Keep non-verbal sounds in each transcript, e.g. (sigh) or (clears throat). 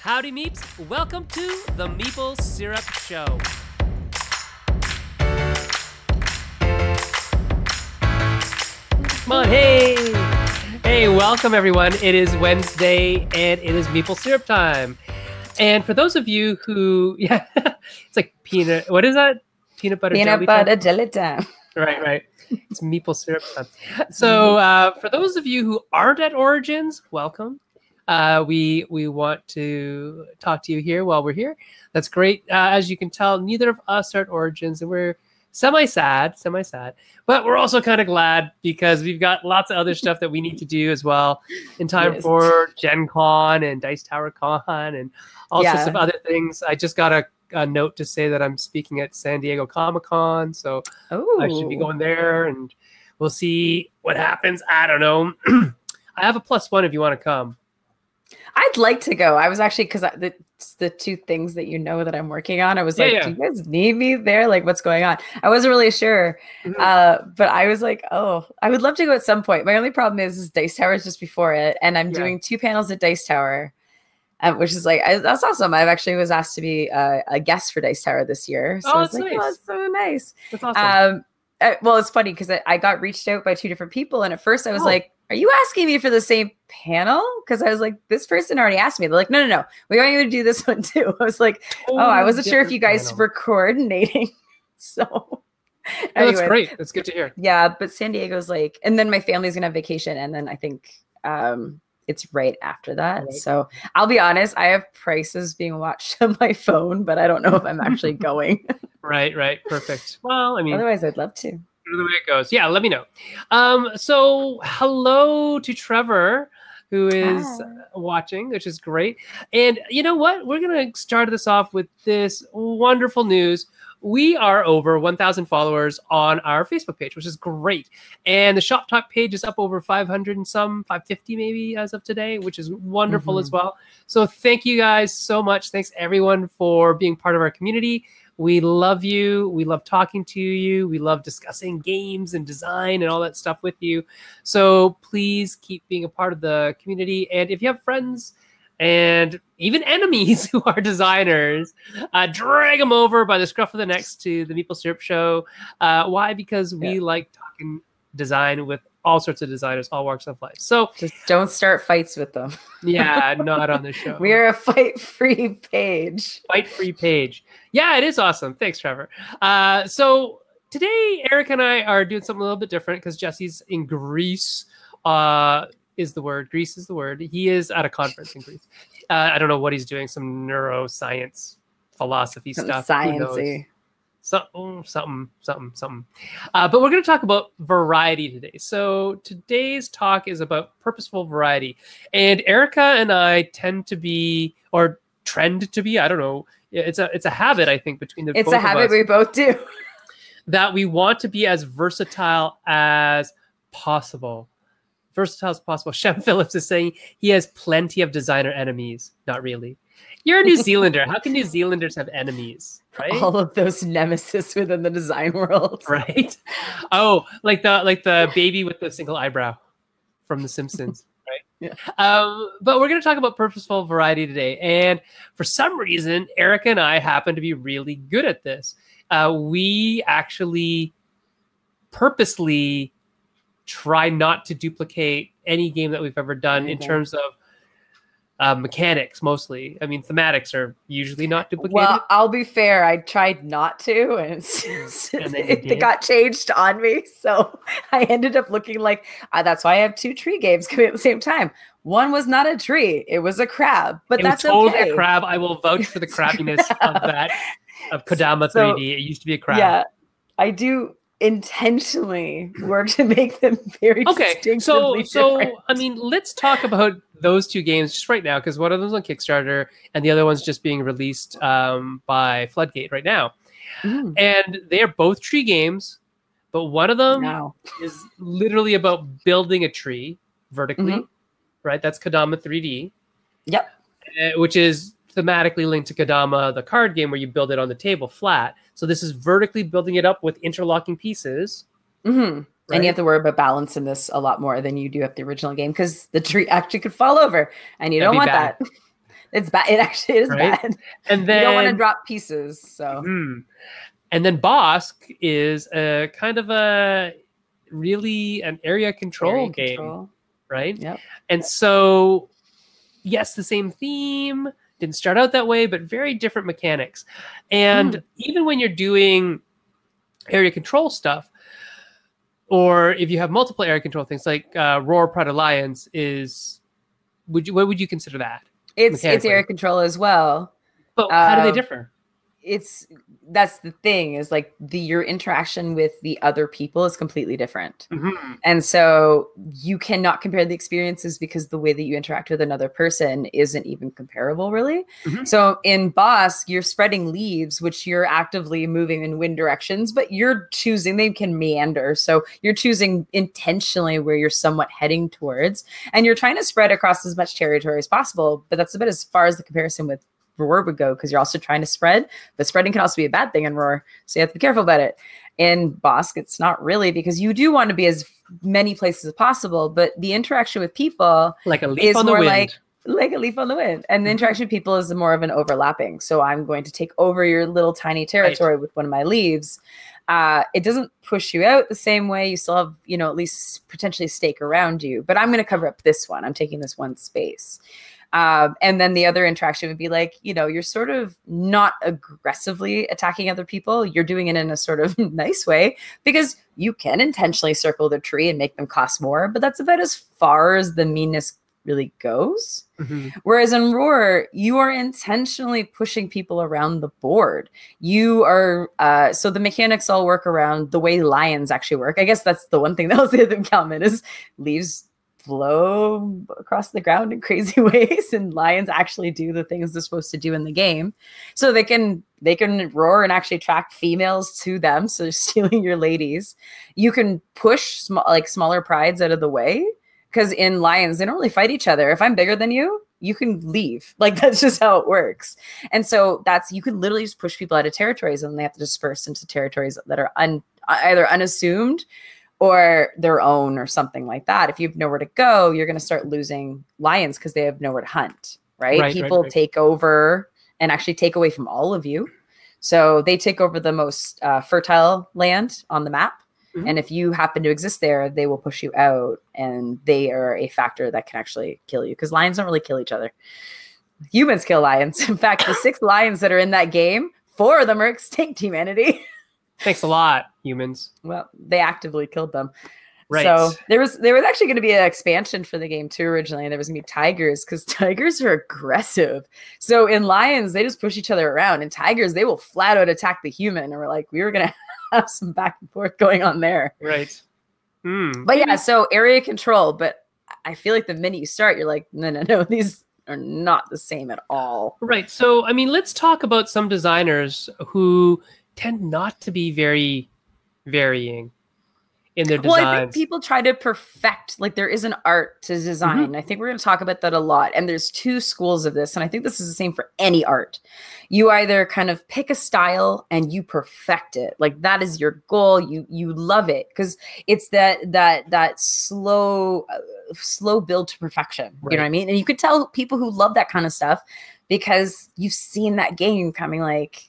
Howdy, Meeps. Welcome to the Meeple Syrup Show. Come on, hey! Hey, welcome everyone. It is Wednesday and it is Meeple Syrup time. And for those of you who, (laughs) yeah, it's like peanut, what is that? Peanut butter Peanut jelly butter time? jelly time. Right, right. It's maple syrup time. So, uh, for those of you who aren't at Origins, welcome. Uh, we we want to talk to you here while we're here. That's great. Uh, as you can tell, neither of us are at Origins, and we're semi sad, semi sad, but we're also kind of glad because we've got lots of other (laughs) stuff that we need to do as well in time Yes. for Gen Con and Dice Tower Con and all sorts of other things. I just got a, a note to say that I'm speaking at San Diego Comic Con, so Oh, I should be going there and we'll see what happens. I don't know. (clears throat) I have a plus one if you want to come. I'd like to go. I was actually because the the two things that you know that I'm working on. I was Yeah, like, yeah. do you guys need me there? Like, what's going on? I wasn't really sure, Mhm. uh, but I was like, oh, I would love to go at some point. My only problem is, is Dice Tower is just before it, and I'm Yeah. doing two panels at Dice Tower. Um, which is like I, that's awesome. I've actually was asked to be uh, a guest for Dice Tower this year, so Oh, that's like, oh, nice. that's so nice. That's awesome. Um, uh, well, it's funny because I, I got reached out by two different people, and at first I was Oh. like, "Are you asking me for the same panel?" Because I was like, "This person already asked me." They're like, "No, no, no, we want you to do this (laughs) one too." I was like, "Oh, I wasn't sure if you guys were coordinating." (laughs) so, Oh, that's great. That's good to hear. Yeah, but San Diego's like, and then my family's gonna have vacation, and then I think um, it's right after that. Right. So I'll be honest, I have prices being watched (laughs) on my phone, but I don't know if I'm actually going. Right, right. Perfect. Well, I mean, Otherwise, I'd love to. The way it goes. Yeah, let me know. Um, so hello to Trevor, who is Hi. watching, which is great. And you know what? We're gonna start this off with this wonderful news. We are over 1,000 followers on our Facebook page, which is great. And the Shop Talk page is up over 500 and some, 550 maybe as of today, which is wonderful as well. So thank you guys so much. Thanks everyone for being part of our community. We love you. We love talking to you. We love discussing games and design and all that stuff with you. So please keep being a part of the community. And if you have friends and even enemies (laughs) who are designers, uh, drag them over by the scruff of the neck to the Meeple Syrup Show. Uh, why? Because we like talking design with all sorts of designers, all walks of life. So Just don't start fights with them. (laughs) yeah, (laughs) not on the show. We're a fight free page. fight free page. Yeah, it is awesome. Thanks, Trevor. Uh, so today, Eric and I are doing something a little bit different because Jessey's in Greece. Uh, is the word Greece is the word. He is at a conference in Greece. Uh, I don't know what he's doing. Some neuroscience philosophy Something stuff. Sciencey. Something, something, something, something. Uh, but we're going to talk about variety today. So today's talk is about purposeful variety, and Erica and I tend to be, or trend to be, I don't know. It's a it's a habit I think between the It's a habit we both do. (laughs) that we want to be as versatile as possible. Versatile as possible. (laughs) Shem Phillips is saying he has plenty of designer enemies. Not really. You're a New (laughs) Zealander. How can New Zealanders have enemies? Right? All of those nemesis within the design world. (laughs) right? Oh, like the like the baby with the single eyebrow from The Simpsons, (laughs) right? Yeah. Um, but we're going to talk about purposeful variety today, and for some reason, Erica and I happen to be really good at this. Uh, we actually purposely try not to duplicate any game that we've ever done in Mhm. terms of uh, mechanics mostly i mean thematics are usually not duplicated Well, I'll be fair. I tried not to, and (laughs) And then you it, got changed on me. So (laughs) I ended up looking like uh, that's why I have two tree games coming at the same time. One was not a tree; it was a crab. But it that's was totally okay. a crab. I will vouch for the (laughs) crabbiness of that of Kodama So, 3D. It used to be a crab. Yeah, I do intentionally work to make them very Okay, so so different. I mean, let's talk about those two games just right now because one of them's on Kickstarter and the other one's just being released um, by Floodgate right now, Mm, and they are both tree games, but one of them no. is literally about building a tree vertically, Mhm. right? That's Kodama 3D. Yep. uh, which is thematically linked to Kodama, the card game where you build it on the table flat. So this is vertically building it up with interlocking pieces. hmm Right? And you have to worry about balance in this a lot more than you do at the original game because the tree (laughs) actually could fall over, and you That'd don't want bad. that. it's bad. It actually is Right? bad. And then you don't want to drop pieces. So Mhm. And then Bosk is a kind of a really an area control area game, control. right? Yep. And so, yes, the same theme didn't start out that way, but very different mechanics. And Hmm. even when you're doing area control stuff, or if you have multiple area control things like uh, Roar Pride Alliance is, would you what would you consider that? It's it's area control as well. But how do they Um, differ? It's that's the thing is like the your interaction with the other people is completely different. Mhm. And so you cannot compare the experiences because the way that you interact with another person isn't even comparable, really. Mhm. So in Bosk, you're spreading leaves, which you're actively moving in wind directions, but you're choosing, they can meander. So you're choosing intentionally where you're somewhat heading towards, and you're trying to spread across as much territory as possible. But that's a bit as far as the comparison with Roar would go because you're also trying to spread, but spreading can also be a bad thing in Roar. So you have to be careful about it. In Bosk, it's not really because you do want to be as many places as possible, but the interaction with people Like a leaf is on the more wind. like like a leaf on the wind. And the Mhm. interaction with people is more of an overlapping. So I'm going to take over your little tiny territory with one of my leaves. Uh, it doesn't push you out the same way. You still have, you know, at least potentially a stake around you. But I'm going to cover up this one. I'm taking this one space. Um, and then the other interaction would be like, you know, you're sort of not aggressively attacking other people. You're doing it in a sort of (laughs) nice way because you can intentionally circle the tree and make them cost more, but that's about as far as the meanness really goes. Mhm. Whereas in Roar, you are intentionally pushing people around the board. You are uh, so the mechanics all work around the way lions actually work. I guess that's the one thing (laughs) that was the other Calman is leaves flow across the ground in crazy (laughs) ways, and lions actually do the things they're supposed to do in the game. So they can they can roar and actually attract females to them. So they're (laughs) stealing your ladies. You can push small like smaller prides out of the way because in lions they don't really fight each other if i'm bigger than you you can leave (laughs) like that's just how it works and so that's you can literally just push people out of territories and they have to disperse into territories that are un, either unassumed or their own or something like that if you have nowhere to go you're going to start losing lions because they have nowhere to hunt right, Right, right, people right. take over and actually take away from all of you so they take over the most uh, fertile land on the map Mhm. and if you happen to exist there, they will push you out, and they are a factor that can actually kill you because lions don't really kill each other. Humans kill lions. (laughs) In fact, the six lions that are in that game, four of them are extinct humanity. (laughs) Thanks a lot, humans. well, they actively killed them. Right. So there was there was actually going to be an expansion for the game too originally. and There was going to be tigers because (laughs) tigers are aggressive. So in lions, they just push each other around, and tigers they will flat out attack the human. And we're like, we were going (laughs) to have some back and forth going on there. right. Hmm. But yeah, so area control. But I feel like the minute you start, you're like, no, no, no, (laughs) these are not the same at all. Right. So, I mean, let's talk about some designers who tend not to be very varying in their design. Well, I think people try to perfect, like there is an art to design. I think we're going to talk about that a lot. And there's two schools of this. And I think this is the same for any art. You either kind of pick a style and you perfect it. Like that is your goal. You you love it because it's that that that slow uh, slow build to perfection. You know what I mean? And you could tell people who love that kind of stuff because you've seen that game coming like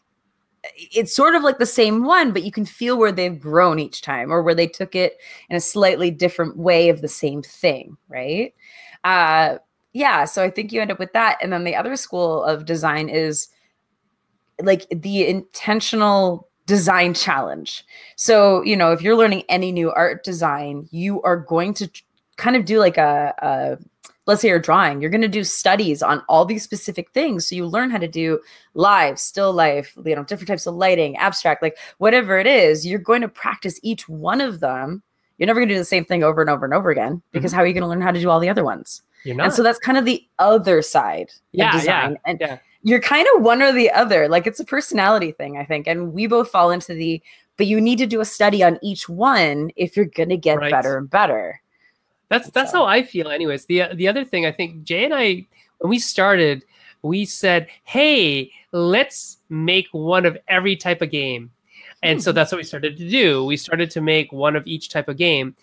it's sort of like the same one, but you can feel where they've grown each time or where they took it in a slightly different way of the same thing, right? Uh, yeah, so I think you end up with that. And then the other school of design is like the intentional design challenge. So, you know, if you're learning any new art design, you are going to kind of do like a, a let's say you're drawing, you're going to do studies on all these specific things. So you learn how to do live, still life, you know, different types of lighting, abstract, like whatever it is, you're going to practice each one of them. You're never going to do the same thing over and over and over again because mm-hmm. how are you going to learn how to do all the other ones? You're not. And so that's kind of the other side Yeah, of yeah. And yeah. you're kind of one or the other. Like it's a personality thing, I think. And we both fall into the, but you need to do a study on each one if you're going to get Right. better and better. That's that's how I feel. Anyways, the the other thing I think Jay and I when we started, we said, "Hey, let's make one of every type of game." And so Hmm. that's what we started to do. We started to make one of each type of game.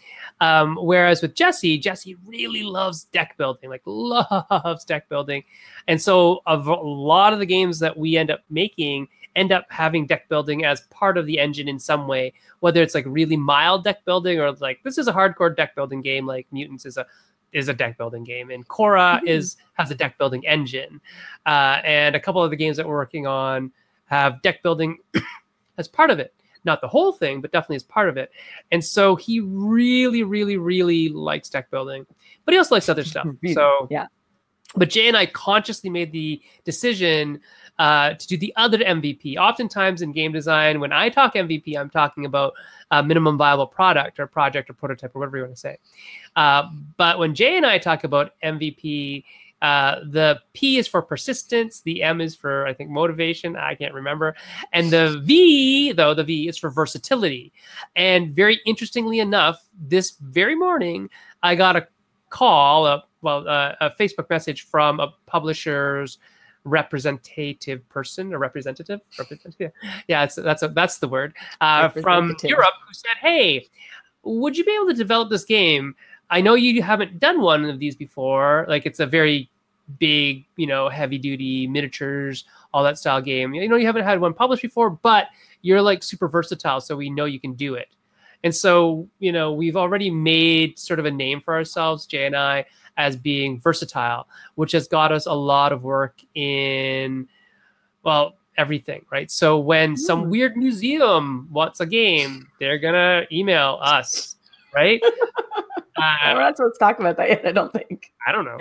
Um, whereas with Jessey, Jessey really loves deck building, like (laughs) loves deck building. And so a lot of the games that we end up making end up having deck building as part of the engine in some way, whether it's like really mild deck building or like this is a hardcore deck building game, like Mutants is a is a deck building game, and Cora Mhm. is has a deck building engine, uh, and a couple of the games that we're working on have deck building (clears throat) as part of it. Not the whole thing, but definitely as part of it. And so he really, really, really likes deck building, but he also likes other (laughs) stuff. So Yeah. But Jay and I consciously made the decision uh, to do the other MVP. Oftentimes in game design, when I talk MVP, I'm talking about a minimum viable product or project or prototype or whatever you want to say. Uh, but when Jay and I talk about MVP, uh, the P is for persistence, the M is for I think motivation. I can't remember, and the V though the V is for versatility. And very interestingly enough, this very morning I got a call, a, well, uh, a Facebook message from a publisher's representative person, a representative, representative. Yeah, it's, that's a, that's the word uh, from Europe who said, "Hey, would you be able to develop this game? I know you haven't done one of these before. Like it's a very big, you know, heavy duty miniatures, all that style game. You know, you haven't had one published before, but you're like super versatile, so we know you can do it." And so, you know, we've already made sort of a name for ourselves, Jay and I, as being versatile, which has got us a lot of work in, well, everything, right? So when some Hmm. weird museum wants a game, they're gonna email us, right? (laughs) We're uh, not supposed to talk about that yet. I don't think. I don't know.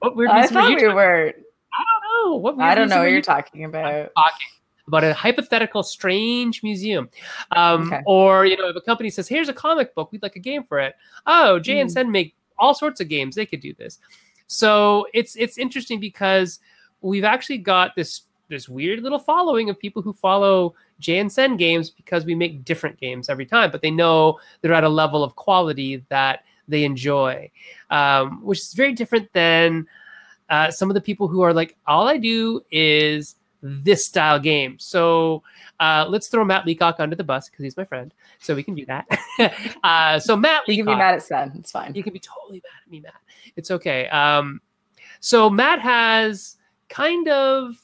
What weird I thought we were. I don't know. What weird I don't know what you're talking about. talking about a hypothetical strange museum um, Okay. or you know if a company says here's a comic book we'd like a game for it oh jay and Mm. sen make all sorts of games they could do this so it's it's interesting because we've actually got this this weird little following of people who follow jay and sen games because we make different games every time but they know they're at a level of quality that they enjoy um, which is very different than uh, some of the people who are like all i do is this style game. So uh, let's throw Matt Leacock under the bus because he's my friend, so we can do that. (laughs) uh, so Matt, You can be mad at Sen. It's fine. you can be totally mad at me, Matt. It's okay. Um, so Matt has kind of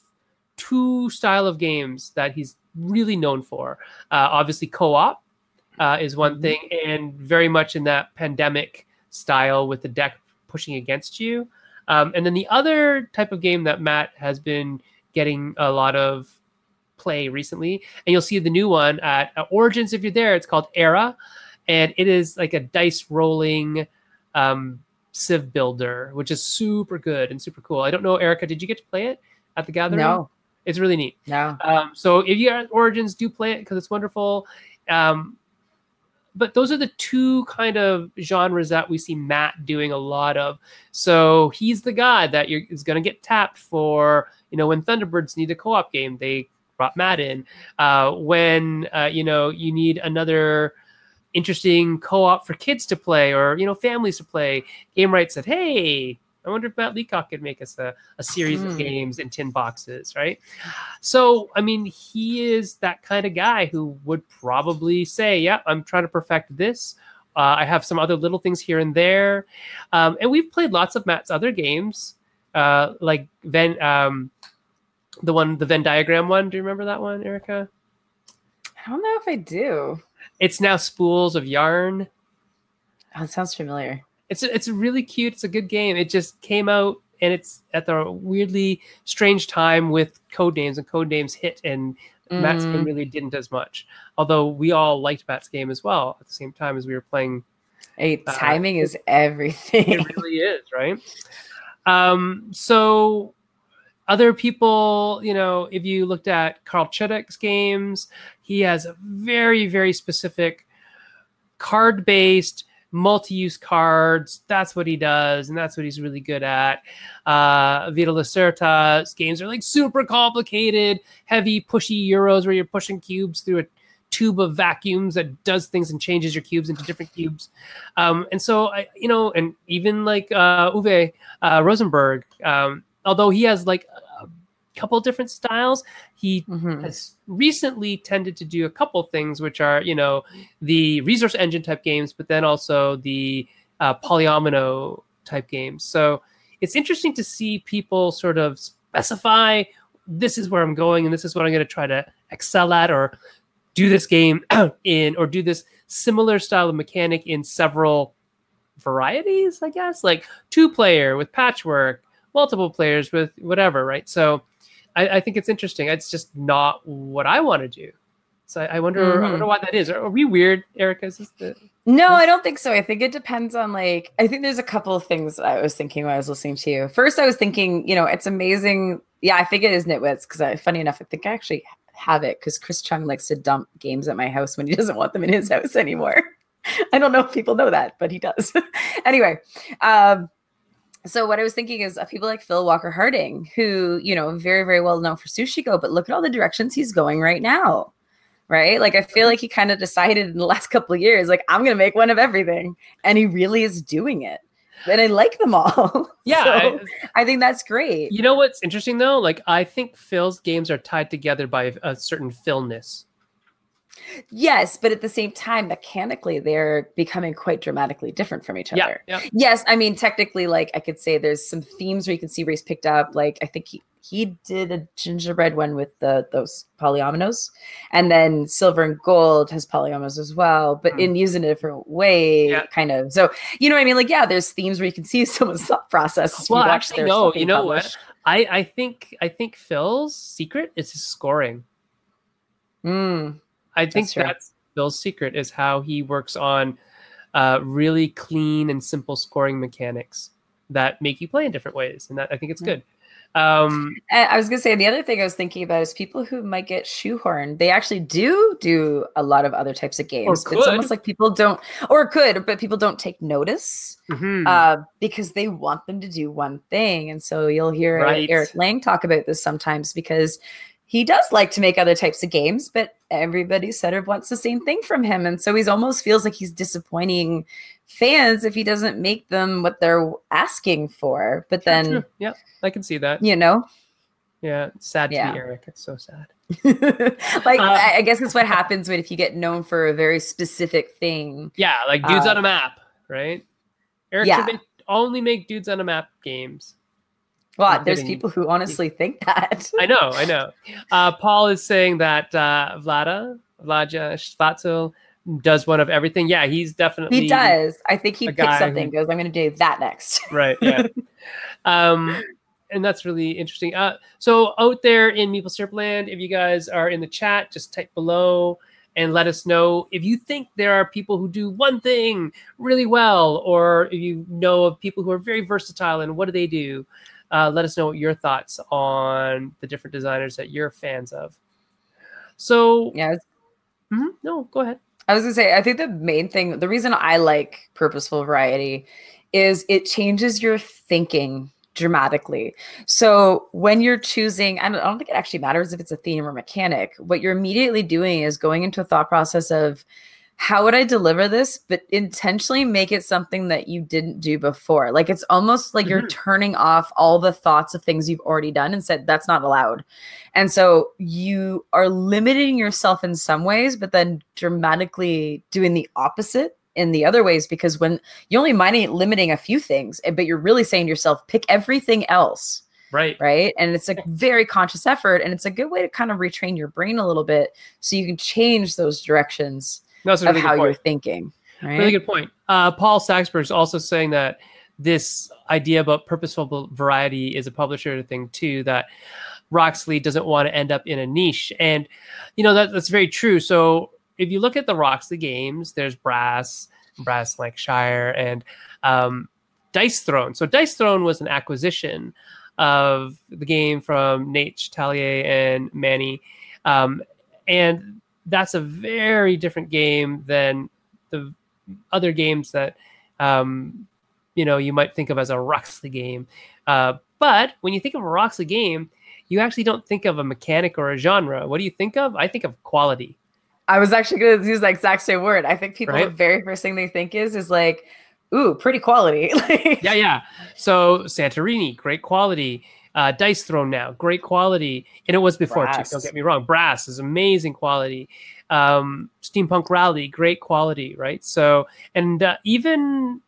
two style of games that he's really known for. Uh, obviously, co-op uh, is one Mhm. thing, and very much in that pandemic style with the deck pushing against you. Um, and then the other type of game that Matt has been getting a lot of play recently, and you'll see the new one at Origins if you're there. It's called Era, and it is like a dice rolling um, Civ builder, which is super good and super cool. I don't know, Erica, did you get to play it at the gathering? No, it's really neat. no. Um, so if you're at Origins, do play it because it's wonderful. Um, but those are the two kind of genres that we see Matt doing a lot of. So he's the guy that is going to get tapped for. You know, when Thunderbirds need a co-op game, they brought Matt in. Uh, when uh, you know you need another interesting co-op for kids to play or you know families to play, Gamewright said, "Hey, I wonder if Matt Leacock could make us a, a series of Hmm. games in tin boxes, right?" So, I mean, he is that kind of guy who would probably say, "Yeah, I'm trying to perfect this. Uh, I have some other little things here and there." Um, and we've played lots of Matt's other games, uh, like Venn, um, the one, the Venn diagram one. Do you remember that one, Erica? I don't know if I do. It's now spools of yarn. Oh, it sounds familiar. It's it's really cute. It's a good game. It just came out and it's at the weirdly strange time with code names and code names hit and Matt's game Mm, really didn't as much. Although we all liked Matt's game as well at the same time as we were playing. hey, uh, timing is (laughs) everything. It really is, right? Um, so other people, you know, if you looked at Carl Chudyk's games, he has a very, very specific card-based multi-use cards. That's what he does, and that's what he's really good at. Uh, Vital Lacerda's games are like super complicated, heavy, pushy euros where you're pushing cubes through a tube of vacuums that does things and changes your cubes into different cubes. Um, and so, I, you know, and even like uh, Uwe uh, Rosenberg, um, although he has like couple different styles. He Mhm. has recently tended to do a couple things, which are you know the resource engine type games, but then also the uh, polyomino type games. So it's interesting to see people sort of specify this is where I'm going and this is what I'm going to try to excel at or do this game (clears throat) in or do this similar style of mechanic in several varieties, I guess, like two player with patchwork, multiple players with whatever, right? So I, I think it's interesting. It's just not what I want to do. So I, I wonder, I Mhm. wonder why that is. Are, are we weird, Erica? Is this the No, I don't think so. I think it depends on like I think there's a couple of things I was thinking when I was listening to you. First, I was thinking, you know, it's amazing. Yeah, I think it is Nitwits because I funny enough, I think I actually have it because Chris Chung likes to dump games at my house when he (laughs) doesn't want them in his house anymore. (laughs) I don't know if people know that, but he does. (laughs) anyway, um, so what I was thinking is of people like Phil Walker Harding, who, you know, very, very well known for Sushi Go, but look at all the directions he's going right now. Right. Like I feel mm-hmm. like he kind of decided in the (laughs) last couple of years, like, I'm gonna make one of everything. And he really is doing it. And I like them all. (laughs) yeah? So, I- I think that's great. you know what's interesting though? Like I think Phil's games are tied together by a certain Philness. Yes, but at the same time, mechanically, they're becoming quite dramatically different from each Yeah, other. yeah. Yes, I mean technically, like I could say there's some themes where you can see where he's picked up. Like I think he he did a gingerbread one with the those polyominoes, and then silver and gold has polyominoes as well, but Hmm. in using a different way, Yeah. kind of. So you know what I mean? Like yeah, there's themes where you can see (laughs) someone's thought process. Well, actually, no, you know what? I I think I think Phil's secret is his scoring. Mm, I think That's that's Phil's secret is how he works on uh, really clean and simple scoring mechanics that make you play in different ways, and that I think it's Yeah. good. Um, I was gonna say the other thing I was thinking about is people who might get shoehorned. They actually do do a lot of other types of games. It's almost like people don't, or could, but people don't take notice mhm. uh, because they want them to do one thing. And so you'll hear Right. Eric Lang talk about this sometimes because he does like to make other types of games, but everybody sort of wants the same thing from him. And so he's almost feels like he's disappointing fans if he doesn't make them what they're asking for. But then, yeah, I can see that. you know, Yeah, it's sad to Yeah. be Eric. It's so sad. (laughs) like Uh, I, guess it's what happens when if you get known for a very specific thing. Yeah, like dudes Uh, on a map, right? Eric yeah. should make, only make dudes on a map games. Well, there's people who honestly think that. I know, I know. (laughs) Uh, Paul is saying that uh, Vlaada, Vlaja Schwarzel does one of everything. Yeah, he's definitely he does. I think he picks something. who- Goes, I'm going to do that next. (laughs) right yeah um and that's really interesting uh so out there in meeple syrup land if you guys are in the chat just type below and let us know if you think there are people who do one thing really well or if you know of people who are very versatile and what do they do uh, let us know what your thoughts on the different designers that you're fans of so Yeah, Mhm, no go ahead I was gonna say, I think the main thing, the reason I like purposeful variety is it changes your thinking dramatically. So when you're choosing, I don't, I don't think it actually matters if it's a theme or mechanic. What you're immediately doing is going into a thought process of how would I deliver this, but intentionally make it something that you didn't do before. Like it's almost like you're Mhm. turning off all the thoughts of things you've already done and said that's not allowed. And so you are limiting yourself in some ways, but then dramatically doing the opposite in the other ways because when you're only mind limiting a few things, eh, but you're really saying to yourself, pick everything else, right right? And it's a very conscious effort, and it's a good way to kind of retrain your brain a little bit so you can change those directions that's a of really how good you're point thinking. Right? Really good point. Uh, Paul Saxberg is also saying that this idea about purposeful variety is a publisher thing too. That Roxley doesn't want to end up in a niche, and you know that that's very true. So if you look at the Roxley games, there's Brass, Brass Lancashire, and um, Dice Throne. So Dice Throne was an acquisition of the game from Nate Chatellier and Manny, um, and that's a very different game than the other games that um, you know you might think of as a Roxley game. Uh, but when you think of a Roxley game, you actually don't think of a mechanic or a genre. What do you think of? I think of quality. I was actually going to use the exact same word. I think people, the very first thing they think is, is like, ooh, pretty quality. (laughs) Yeah, yeah. So Santorini, great quality. Uh, Dice Throne now, great quality, and it was before. Too, don't get me wrong. Brass is amazing quality. Um, Steampunk Rally, great quality, right? So, and uh, even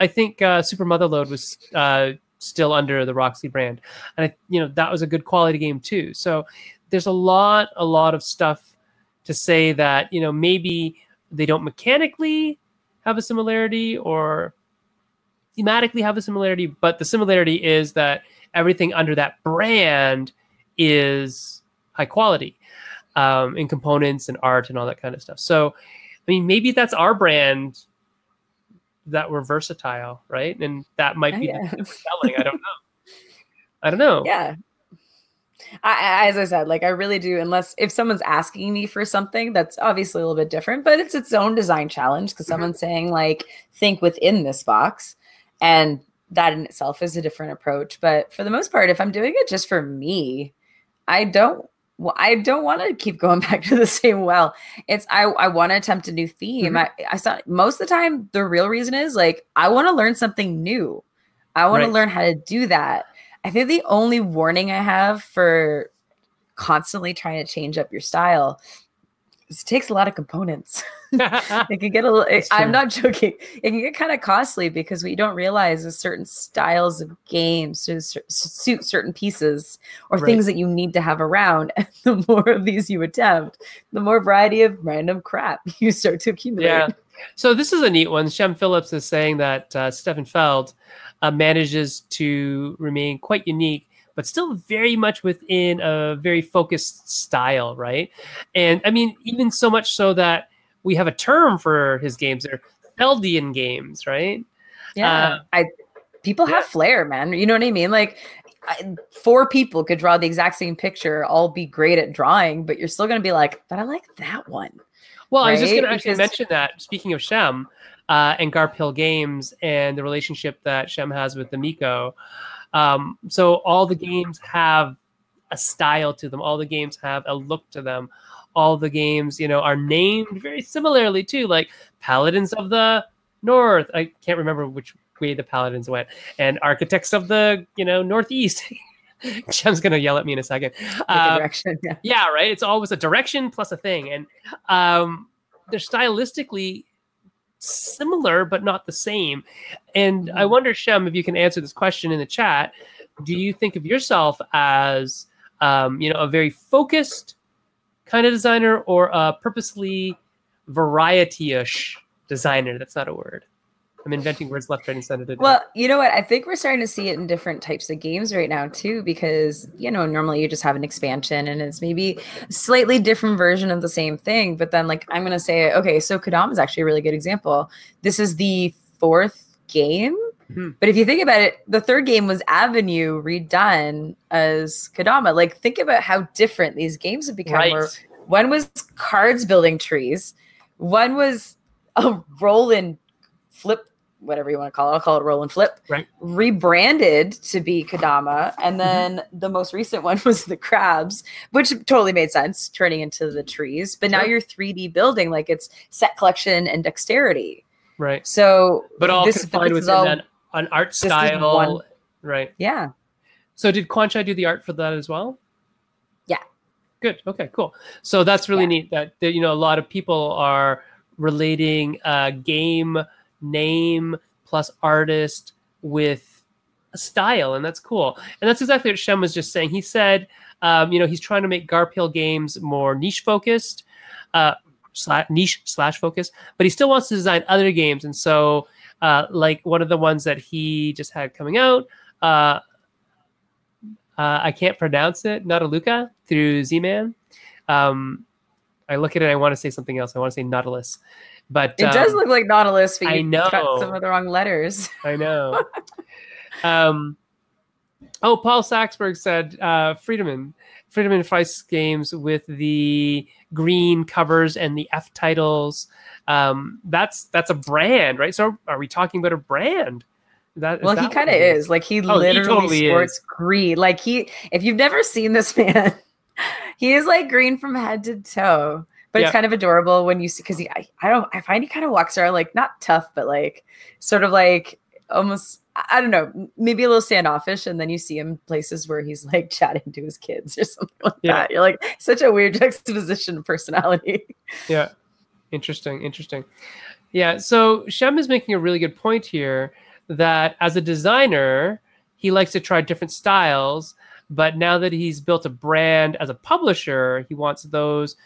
I think uh, Super Motherload was uh, still under the Roxley brand, and I, you know that was a good quality game too. So, there's a lot, a lot of stuff to say that you know maybe they don't mechanically have a similarity or thematically have a similarity, but the similarity is that everything under that brand is high quality um, in components and art and all that kind of stuff. So, I mean, maybe that's our brand that we're versatile, right? And that might be the Yeah. (laughs) selling. I don't know. I don't know. yeah I, as i said like i really do unless if someone's asking me for something that's obviously a little bit different but it's its own design challenge because Mhm. someone's saying like think within this box and that in itself is a different approach but for the most part if i'm doing it just for me i don't well, I don't want to keep going (laughs) back to the same well. It's I I want to attempt a new theme. Mhm. I I saw most of the time the real reason is like I want to learn something new. I want Right. to learn how to do that. I think the only warning I have for constantly trying to change up your style it takes a lot of components. (laughs) (laughs) it can get a little, I'm not joking. It can get kind of costly because we don't realize is certain styles of games to suit certain pieces or Right. things that you need to have around. (laughs) And the more of these you attempt, the more variety of random crap you start to accumulate. Yeah. So this is a neat one. Shem Phillips is saying that uh, Stefan Feld uh, manages to remain quite unique, but still very much within a very focused style, right? And I mean, even so much so that we have a term for his games. They're Feldian games, right? Yeah. Uh, I people have flair, man. You know what I mean? Like I, four people could draw the exact same picture, all be great at drawing, but you're still going to be like, but I like that one. Well, I was just going to actually Because- mention that. Speaking of Shem uh, and Garphill Games and the relationship that Shem has with the Mico, um, so all the games have a style to them. All the games have a look to them. All the games, you know, are named very similarly too, like Paladins of the North. I can't remember which way the Paladins went, and Architects of the, you know, Northeast. (laughs) Shem's gonna yell at me in a second. Um, direction. Yeah. yeah right it's always a direction plus a thing and um they're stylistically similar but not the same. And i Mhm. wonder shem if you can answer this question in the chat. Do you think of yourself as um you know a very focused kind of designer or a purposely variety-ish designer? That's not a word i'm inventing words left right and center today. Well, you know what? I think we're starting to see it in different types of games right now too, because you know normally you just have an expansion and it's maybe a slightly different version of the same thing. But then, like, I'm gonna say, okay, so Kodama is actually a really good example. This is the fourth game, Mhm. but if you think about it, the third game was Avenue redone as Kodama. Like, think about how different these games have become. Right one was cards building trees. One was a roll and flip, whatever you want to call it. I'll call it roll and flip. Right. Rebranded to be Kodama. And then the most recent one (laughs) was the crabs, which totally made sense, turning into the trees. But now you're 3D building, like it's set collection and dexterity. right So but all this- confined this is within all- that an art style one- right yeah. So did Kwanchai do the art for that as well? Yeah. Good. Okay. Cool. So that's really Yeah. neat that, that you know a lot of people are relating uh, game name plus artist with a style, and that's cool. And that's exactly what Shem was just saying. He said, um, you know, he's trying to make Garphill games more niche focused, uh, slash, niche slash focused, but he still wants to design other games. And so, uh, like one of the ones that he just had coming out. Uh, uh, I can't pronounce it, Noctiluca through Z-Man. Um, I look at it, I want to say something else. I want to say Nautilus, but It does um, look like Nautilus, but I you cut know. some of the wrong letters. (laughs) I know. um, oh, Paul Saxberg said uh, Friedemann, Friedemann Friese games with the green covers and the F titles. Um, that's that's a brand, right? So are we talking about a brand? That, Well, he kind of is. Like he Oh, he literally totally sports is. green. Like he, if you've never seen this (laughs) man, he is like green from head to toe. But Yeah. it's kind of adorable when you see because he, I, I don't, I find he kind of walks around like not tough, but like sort of like almost I don't know, maybe a little standoffish, and then you see him places where he's like (laughs) chatting to his kids or something like Yeah. that. You're like such a weird (laughs) juxtaposition of personality. Yeah. Interesting. Interesting. Yeah. So Shem is making a really good point here that as a designer, he likes to try different styles. But now that he's built a brand as a publisher, he wants those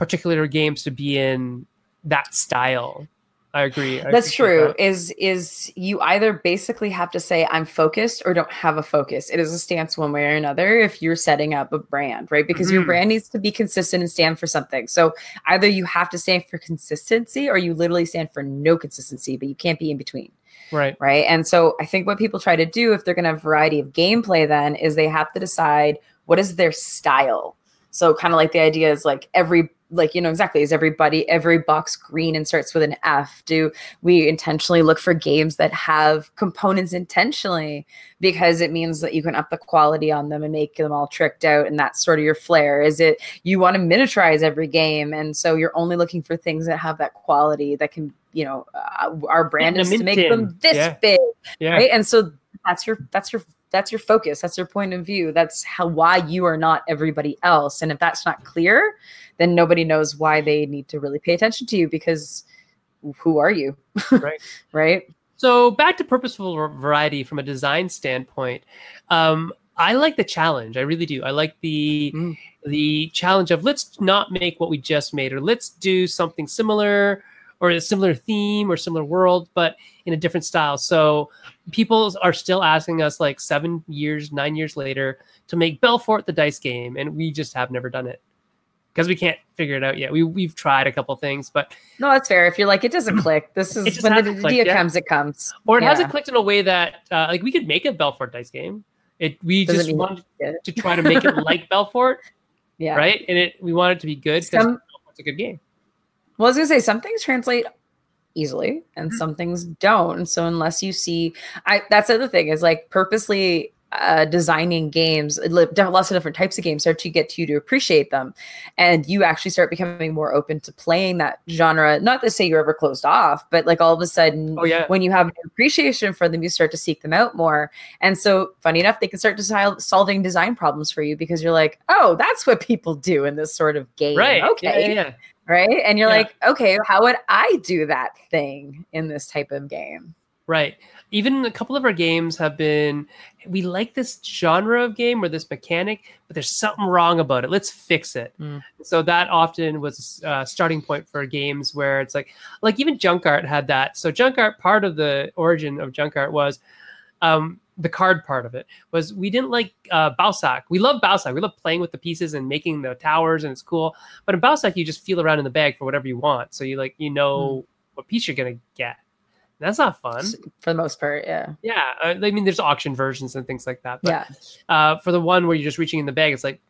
particular games to be in that style. I agree. I That's true. that. Is is you either basically have to say I'm focused or don't have a focus. It is a stance one way or another if you're setting up a brand, right? Because your Mhm. brand needs to be consistent and stand for something. So either you have to stand for consistency or you literally stand for no consistency, but you can't be in between. Right. right? And so I think what people try to do if they're going to have variety of gameplay then is they have to decide what is their style. So kind of like the idea is like every like you know exactly is everybody every box green and starts with an F. Do we intentionally look for games that have components intentionally because it means that you can up the quality on them and make them all tricked out and that's sort of your flair. Is it you want to miniaturize every game and so you're only looking for things that have that quality that can you know uh, our brand is to make them this Yeah. big Yeah. right and so that's your that's your that's your focus that's your point of view that's how why you are not everybody else and if that's not clear then nobody knows why they need to really pay attention to you because who are you (laughs) Right. right So back to purposeful variety from a design standpoint. Um, I like the challenge. I really do. I like the Mm. the challenge of let's not make what we just made, or let's do something similar, or a similar theme or similar world, but in a different style. So people are still asking us like seven years, nine years later to make Belfort the dice game, and we just have never done it because we can't figure it out yet. We we've tried a couple things, but no that's fair if you're like it doesn't (clears throat) click this is when the idea yet. comes it comes or it Yeah. hasn't clicked in a way that uh, like we could make a Belfort dice game. It we Doesn't just wanted to try to make it (laughs) like Belfort, yeah right? And it we want it to be good because Some- Belfort's a good game. Well, I was gonna say some things translate easily and Mhm. some things don't. And so unless you see, I that's the other thing is like purposely uh, designing games, lots of different types of games start to get to you to appreciate them, and you actually start becoming more open to playing that genre. Not to say you're ever closed off, but like all of a sudden, Oh yeah, when you have an appreciation for them, you start to seek them out more. And so, funny enough, they can start to sol- solving design problems for you because you're like, oh, that's what people do in this sort of game. right. Okay Yeah, yeah, yeah. Right? And you're Yeah. like, okay, how would I do that thing in this type of game? Right. Even a couple of our games have been we like this genre of game or this mechanic, but there's something wrong about it. Let's fix it. Mm. So that often was a starting point for games where it's like like even Junk Art had that. So Junk Art part of the origin of Junk Art was um the card part of it was we didn't like uh, Bausack. We love Bausack. We love playing with the pieces and making the towers, and it's cool. But in Bausack, you just feel around in the bag for whatever you want. So you like you know what piece you're gonna get. That's not fun. For the most part, yeah. Yeah, uh, I mean, there's auction versions and things like that. But yeah. uh, for the one where you're just reaching in the bag, it's like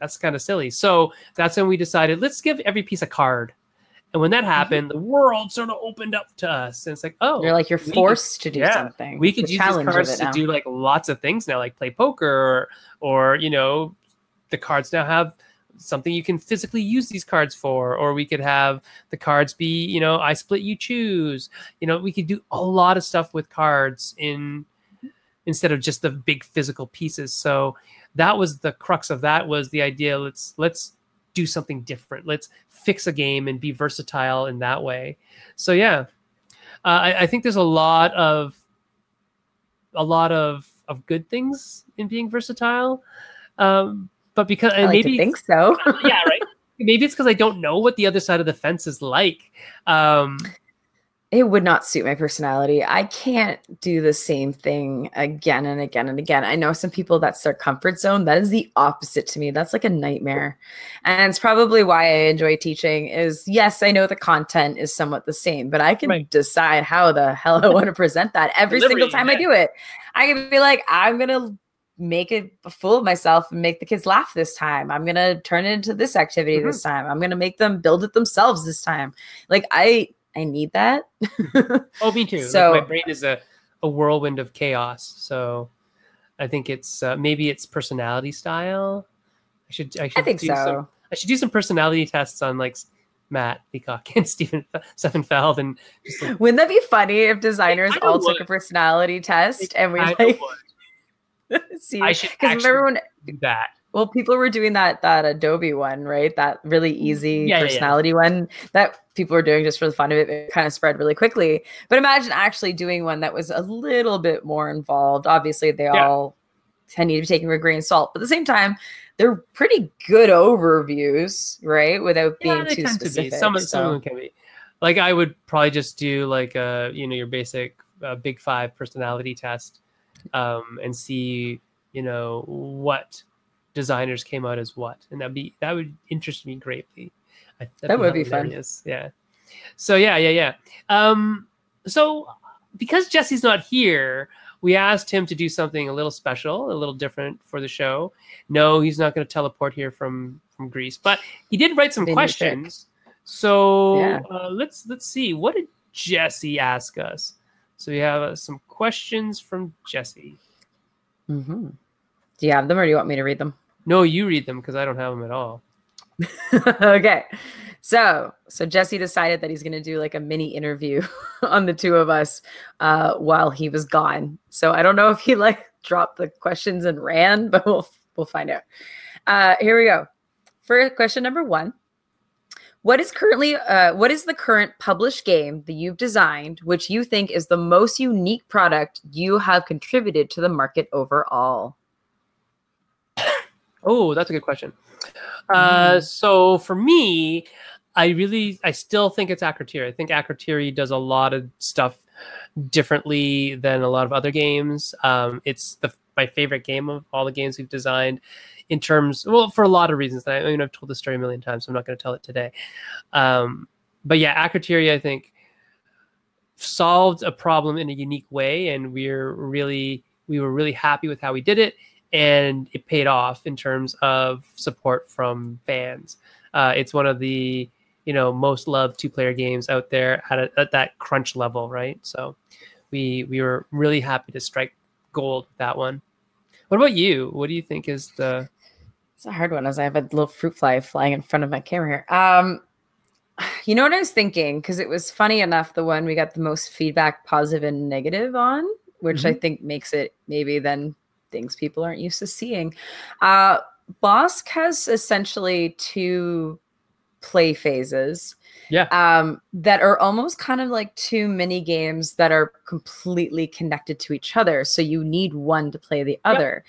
that's kind of silly. So that's when we decided let's give every piece a card. And when that happened, the world sort of opened up to us, and it's like, oh, You're like you're we could- forced to do yeah, something. we could the use these challenge cards to do like lots of things now, like play poker, or, or you know, the cards now have something you can physically use these cards for, or we could have the cards be, you know, I split, you choose. You know, we could do a lot of stuff with cards in instead of just the big physical pieces. So that was the crux of that was the idea. Let's let's do something different. Let's fix a game and be versatile in that way. So yeah, uh, I, I think there's a lot of a lot of of good things in being versatile. Um, but because I like maybe think so. (laughs) yeah, right. Maybe it's because I don't know what the other side of the fence is like. Um, it would not suit my personality. I can't do the same thing again and again and again. I know some people that's their comfort zone. That is the opposite to me. That's like a nightmare. And it's probably why I enjoy teaching is yes, I know the content is somewhat the same, but I can Right. decide how the hell I want to present that every single Delivery, time I do it. I can be like, I'm going to make it a fool of myself and make the kids laugh this time. I'm going to turn it into this activity mm-hmm. this time. I'm going to make them build it themselves this time. Like I I need that. (laughs) oh, me too. So- like my brain is a, a whirlwind of chaos. So I think it's uh, maybe it's personality style. I should I should I think do so. some I should do some personality tests on like Matt Leacock (laughs) and Stefan Stefan Feld and just like, Wouldn't that be funny if designers all took a personality test and we I like (laughs) see? I should Because actually everyone, do that. Well, people were doing that that Adobe one, right? That really easy Yeah, yeah, yeah. personality one that people were doing just for the fun of it. It kind of spread really quickly. But imagine actually doing one that was a little bit more involved. Obviously, they Yeah. all tend to be taken with a grain of salt, but at the same time, they're pretty good overviews, right? Without being yeah, too specific. to be. Some, of- some of so- them can be. Like I would probably just do like a you know your basic uh, Big Five personality test, um, and see you know what designers came out as what, and that'd be that would interest me greatly. I, That would be fun. hilarious. Yeah. So yeah, yeah, yeah. Um, so because Jessey's not here, we asked him to do something a little special, a little different for the show. No, he's not going to teleport here from from Greece, but he did write some questions. So Yeah. uh, let's let's see. What did Jessey ask us? So we have uh, some questions from Jessey. Mhm. Do you have them or do you want me to read them? No, you read them because I don't have them at all. (laughs) okay. So, so Jessey decided that he's going to do like a mini interview (laughs) on the two of us uh, while he was gone. So I don't know if he like dropped the questions and ran, (laughs) but we'll we'll find out. Uh, here we go. For question number one, what is currently uh, what is the current published game that you've designed, which you think is the most unique product you have contributed to the market overall? Oh, that's a good question. Uh, so for me, I really, I still think it's Akrotiri. I think Akrotiri does a lot of stuff differently than a lot of other games. Um, it's the my favorite game of all the games we've designed in terms, well, for a lot of reasons. I, I mean, I've told the story a million times, so I'm not going to tell it today. Um, but yeah, Akrotiri, I think, solved a problem in a unique way, and we're really, we were really happy with how we did it and it paid off in terms of support from fans. Uh, it's one of the you know most loved two player games out there at, a, at that crunch level, right? So we we were really happy to strike gold with that one. What about you? What do you think is the It's a hard one as I have a little fruit fly flying in front of my camera here. Um, you know what I was thinking? Because it was funny enough, the one we got the most feedback, positive and negative on, which I think makes it maybe then things people aren't used to seeing. Uh, Bosk has essentially two play phases. Yeah. Um, that are almost kind of like two mini games that are completely connected to each other. So you need one to play the other.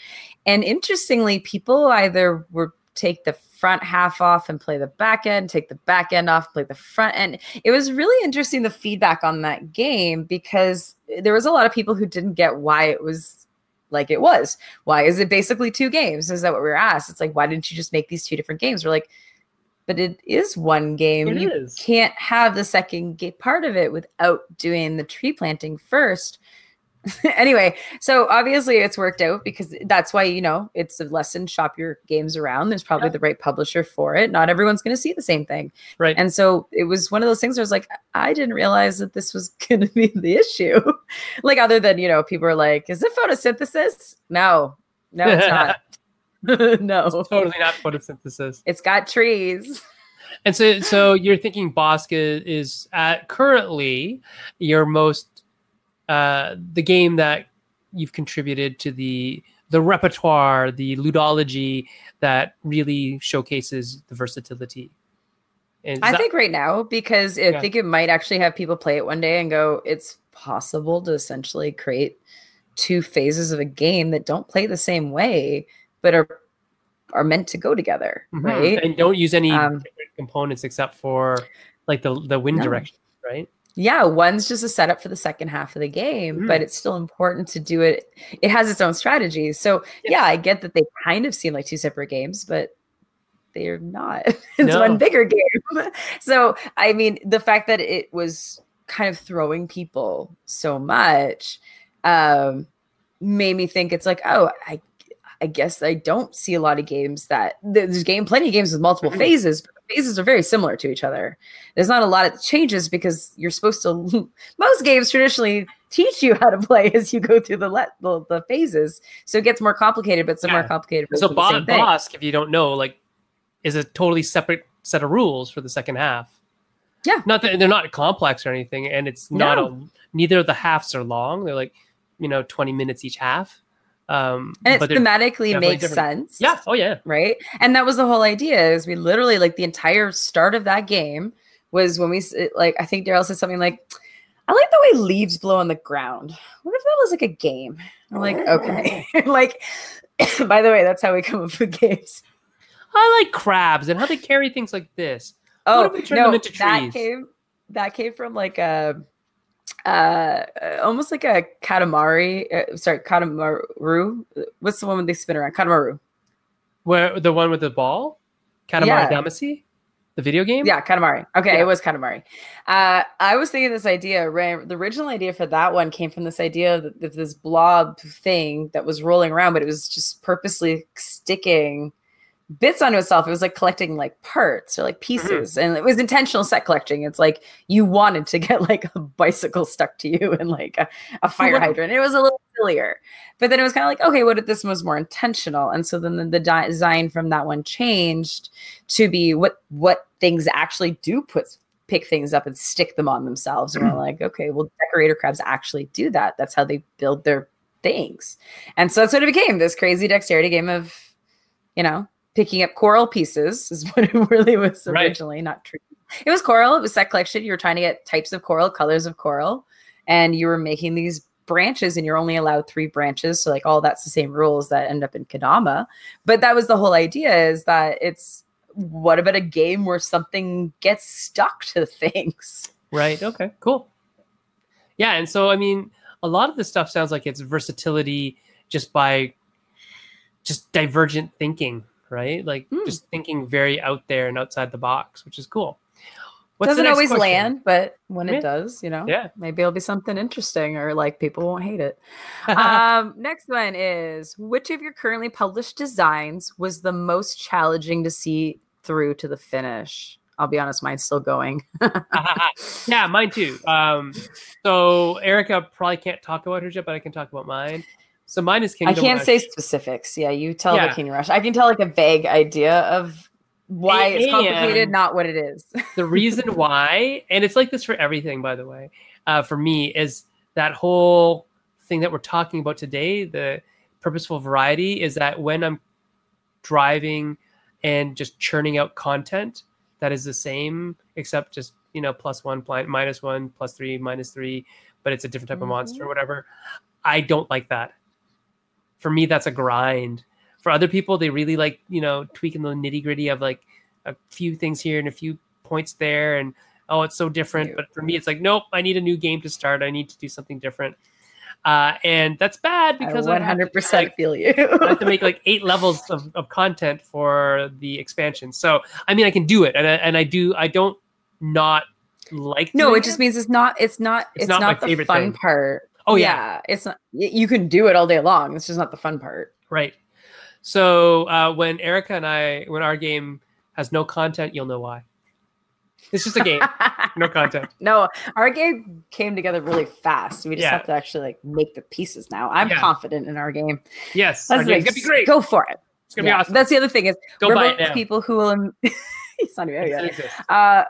And interestingly, people either were take the front half off and play the back end, take the back end off, play the front end. It was really interesting the feedback on that game because there was a lot of people who didn't get why it was like it was. Why is it basically two games? Is that what we were asked? It's like, why didn't you just make these two different games? We're like, but it is one game. It you is. can't have the second part of it without doing the tree planting first. (laughs) anyway, so obviously it's worked out because that's why you know it's a lesson. Shop your games around. There's probably Yeah. the right publisher for it. Not everyone's going to see the same thing, right? and so it was one of those things where I was like, I didn't realize that this was (laughs) going to be the issue. (laughs) like other than you know, people are like, "Is it photosynthesis?" No, no, it's not. no, it's totally not photosynthesis. it's got trees. And so, so you're thinking Bosk is, is at currently your most uh, the game that you've contributed to the the repertoire, the ludology that really showcases the versatility. And I that- think right now because I Yeah. think it might actually have people play it one day and go, it's possible to essentially create two phases of a game that don't play the same way, but are are meant to go together, Mhm. right? and don't use any Um, different components except for like the the wind No. direction, right? Yeah, one's just a setup for the second half of the game, Mm. but it's still important to do it. It has its own strategies. So Yeah. yeah, I get that they kind of seem like two separate games, but they're not. (laughs) it's No. one bigger game. (laughs) so I mean, the fact that it was kind of throwing people so much um made me think it's like, oh, I I guess I don't see a lot of games that there's game plenty of games with multiple Mhm. phases, but the phases are very similar to each other. There's not a lot of changes because you're supposed to (laughs) most games traditionally teach you how to play (laughs) as you go through the let the, the phases. So it gets more complicated, but some Yeah. more complicated. So Bo- Bosk, if you don't know, like is a totally separate set of rules for the second half. Yeah. Not that they're not complex or anything, and it's not No. a neither of the halves are long. They're like, you know, 20 minutes each half. Um And it thematically makes different. sense. yeah, oh yeah. right and that was the whole idea is we literally like the entire start of that game was when we like i think daryl said something like i like the way leaves blow on the ground what if that was like a game i'm like okay (laughs) like (coughs) by the way that's how we come up with (laughs) games I like crabs and how they carry things like this. oh if we turn no that came that came from like a uh almost like a katamari uh, sorry katamaru what's the one when they spin around katamaru Where the one with the ball? Katamari Yeah. Damacy? The video game? Yeah, Katamari. Okay, Yeah. it was Katamari. Uh, I was thinking this idea. The original idea for that one came from this idea of, of this blob thing that was rolling around, but it was just purposely sticking bits onto itself. It was like collecting like parts or like mm-hmm. pieces, and it was intentional set collecting. It's like you wanted to get like a bicycle stuck to you and like a, a (laughs) fire hydrant. It was a little sillier, but then it was kind of like, okay, what if this was more intentional? And so then the, the design from that one changed to be what what things actually do put pick things up and stick them on themselves. And we're (clears throat) like, okay, well, decorator crabs actually do that. That's how they build their things. And so that's what it became this crazy dexterity game of, you know, picking up coral pieces is (laughs) what it really was Right. originally, not true. It was coral, it was set collection. You were trying to get types of coral, colors of coral, and you were making these branches and you're only allowed three branches. So like all that's the same rules that end up in Kodama. But that was the whole idea is that it's what about a game where something gets stuck to things? Right. Okay. Cool. Yeah, and so I mean, a lot of this stuff sounds like it's versatility just by just divergent thinking, right? Like Hmm. just thinking very out there and outside the box, which is cool. What's Doesn't always question? land, but when Yeah. it does, you know, Yeah. maybe it'll be something interesting or like people won't hate it. (laughs) um, next one is which of your currently published designs was the most challenging to see through to the finish? I'll be honest, mine's still going. (laughs) yeah, mine too. Um, so Erica probably can't talk about hers yet, but I can talk about mine. So mine is I can't Rush. say specifics. Yeah, you tell Yeah. the King Rush. I can tell like a vague idea of why it's complicated, not what it is. (laughs) the reason why, and it's like this for everything, by the way, uh, for me, is that whole thing that we're talking about today, the purposeful variety, is that when I'm driving and just churning out content that is the same, except just, you know, plus one, minus one, plus three, minus three, but it's a different type of monster or whatever. I don't like that. For me, that's a grind. For other people, they really like, you know, tweaking the nitty gritty of like a few things here and a few points there and oh it's so different but for me it's like nope i need a new game to start i need to do something different uh, and that's bad because I I have to, 100% like, feel you. I have to make like (laughs) eight levels of, of content for the expansion so i mean i can do it and I, and I do i don't not like no, it just means it's not. It's not. It's It's, not not, my the favorite fun thing. part. Oh, yeah. it's not. You can do it all day long. It's just not the fun part. right so uh, when erica and i when our game has no content you'll know why it's just a game (laughs) no content no, our game came together really fast. We just Yeah. have to actually like make the pieces now. I'm Yeah. confident in our game. yes our That's game's like, gonna be great Go for it. it's gonna Yeah. be awesome That's the other thing is go we're both people who will. (laughs) it's not even out yet. uh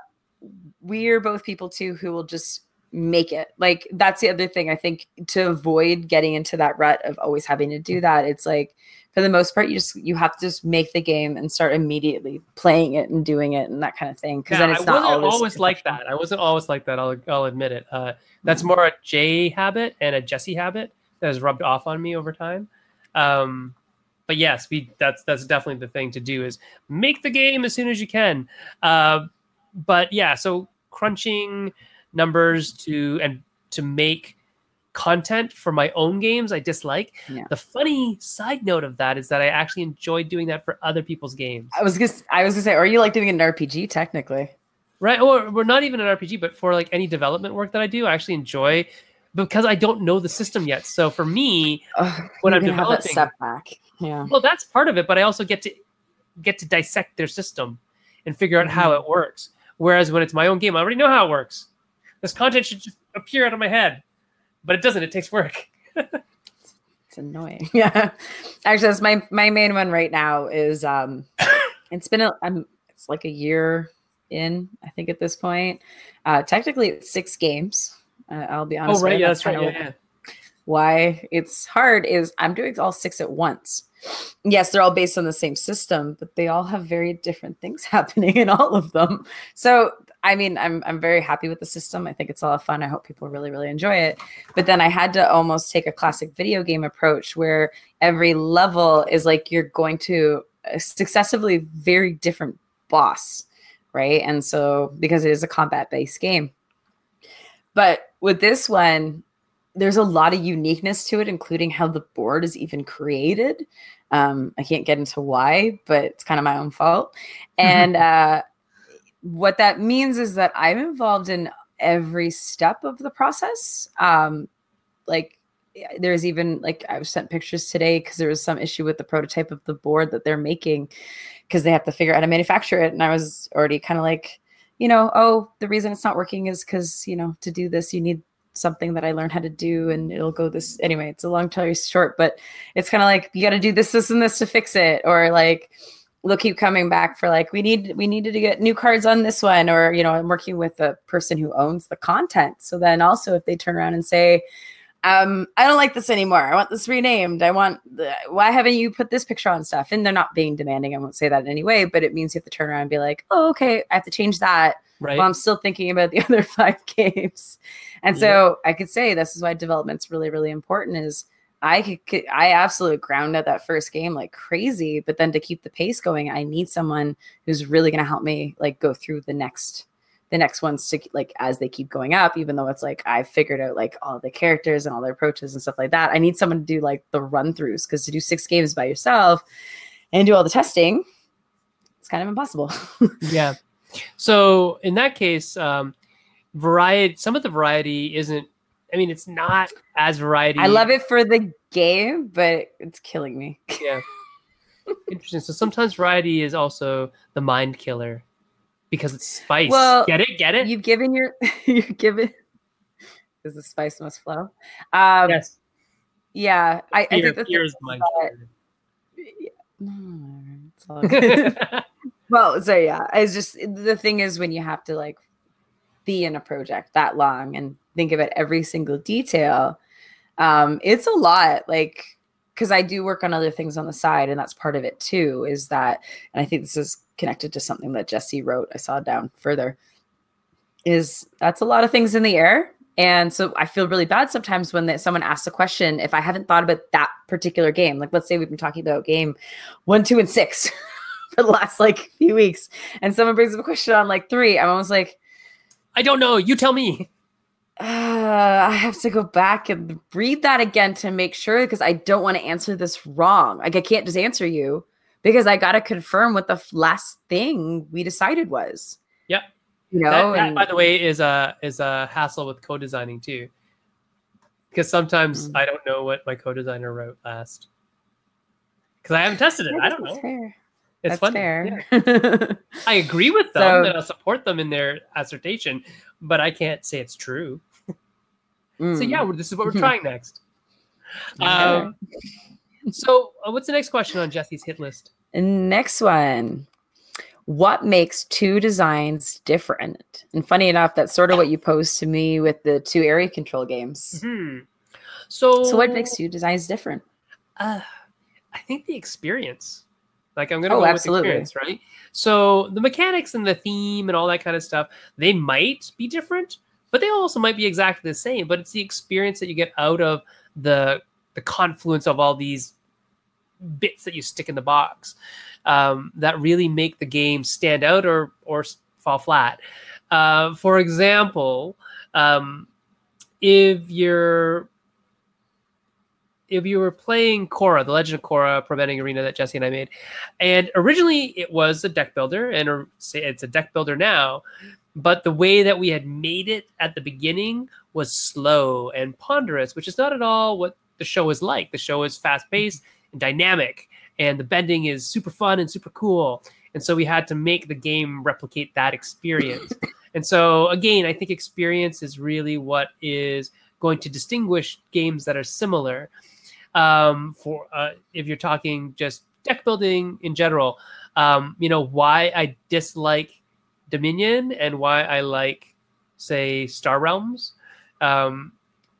we're both people too who will just make it like that's the other thing i think to avoid getting into that rut of always having to do that it's like for the most part you just you have to just make the game and start immediately playing it and doing it and that kind of thing because Yeah, then it's I not wasn't always always like that. I wasn't always like that. I'll, I'll admit it. Uh, that's Mm-hmm. more a Jay habit and a Jessey habit that has rubbed off on me over time. Um, but yes, we that's that's definitely the thing to do is make the game as soon as you can. Uh, but yeah, so crunching numbers to and to make content for my own games I dislike. Yeah. The funny side note of that is that I actually enjoy doing that for other people's games. i was gonna i was gonna say or you like doing an rpg technically right or we're not even an rpg but for like any development work that i do i actually enjoy because i don't know the system yet so for me When I'm gonna have that developing- setback yeah well that's part of it but i also get to get to dissect their system and figure out how Mm-hmm. it works whereas when it's my own game i already know how it works this content should just appear out of my head but it doesn't it takes work It's annoying. (laughs) Yeah. Actually, that's my my main one right now is um (laughs) it's been a um, it's like a year in, I think, at this point. Uh, technically, it's six games. Uh, I'll be honest. Oh, right. with Yeah, that's right. Yeah, yeah. Why it's hard is I'm doing all six at once. Yes, they're all based on the same system, but they all have very different things (laughs) happening in all of them. So, I mean, I'm I'm very happy with the system. I think it's a lot of fun. I hope people really really enjoy it. But then I had to almost take a classic video game approach where every level is like you're going to a successively very different boss, right? And so because it is a combat based game. But with this one, there's a lot of uniqueness to it, including how the board is even created. Um, I can't get into why, but it's kind of my own fault. And uh, what that means is that I'm involved in every step of the process. Um, like there's even like I was sent pictures today because there was some issue with the prototype of the board that they're making because they have to figure out how to manufacture it. And I was already kind of like, you know, oh, the reason it's not working is because, you know, to do this, you need something that I learned how to do and it'll go this anyway. It's a long story short, but it's kind of like you got to do this, this, and this to fix it. Or like, they'll keep coming back for like we need we needed to get new cards on this one or you know i'm working with the person who owns the content. So then also if they turn around and say um i don't like this anymore. I want this renamed. I want the, why haven't you put this picture on stuff? And they're not being demanding. I won't say that in any way but it means you have to turn around and be like oh okay i have to change that Right. while i'm still thinking about the (laughs) other five games. And so i could say this is why development's really really important is I could, I absolutely ground at that first game like crazy, but then to keep the pace going, I need someone who's really going to help me like go through the next the next ones to like as they keep going up, even though it's like I've figured out like all the characters and all their approaches and stuff like that. I need someone to do like the run throughs because to do six games by yourself and do all the testing, it's kind of impossible. (laughs) yeah. So in that case, um, variety. Some of the variety isn't. I mean, it's not as variety. I love it for the game, but it's killing me. (laughs) Yeah. Interesting. So sometimes variety is also the mind killer because it's spice. Well, get it? Get it? You've given your (laughs) you've given because the spice must flow. Um, yes. Yeah, I, I think the fear is the mind all good. (laughs) well, so yeah, it's just the thing is when you have to like be in a project that long and think about every single detail, um, it's a lot. Like because I do work on other things on the side, and that's part of it too. Is that, and I think this is connected to something that Jessey wrote. I saw down further. Is that's a lot of things in the air. And so I feel really bad sometimes when that someone asks a question if I haven't thought about that particular game. Like let's say we've been talking about game one, two, and six (laughs) for the last like few weeks, and someone brings up a question on like three. I'm almost like, I don't know. You tell me. Uh, I have to go back and read that again to make sure because I don't want to answer this wrong. Like I can't just answer you because I got to confirm what the last thing we decided was. Yep. You know, that, that, and- by the way, is a is a hassle with co-designing too, because sometimes Mm. I don't know what my co-designer wrote last, because I haven't tested it. Yeah, I don't know. Fair. It's That's fun. fair. (laughs) I agree with them So- and I'll support them in their assertion, but I can't say it's true. So Mm. yeah, this is what we're trying next. Okay. (laughs) Um, so uh, what's the next question on Jessey's hit list? Next one. What makes two designs different? And funny enough, that's sort of what you posed to me with the two area control games. Hmm. So So, what makes two designs different? Uh, I think the experience. Like I'm gonna Oh, go absolutely. with experience, right? So the mechanics and the theme and all that kind of stuff, they might be different, but they also might be exactly the same. But it's the experience that you get out of the the confluence of all these bits that you stick in the box um, that really make the game stand out or or fall flat. Uh, for example, um, if you're if you were playing Korra, the Legend of Korra Pro-Bending Arena that Jessey and I made, and originally it was a deck builder, and it's a deck builder now, but the way that we had made it at the beginning was slow and ponderous, which is not at all what the show is like. The show is fast paced and dynamic, and the bending is super fun and super cool. And so we had to make the game replicate that experience. (laughs) and so again, I think experience is really what is going to distinguish games that are similar um, for uh, if you're talking just deck building in general. Um, you know why I dislike Dominion and why I like, say, Star Realms. Um,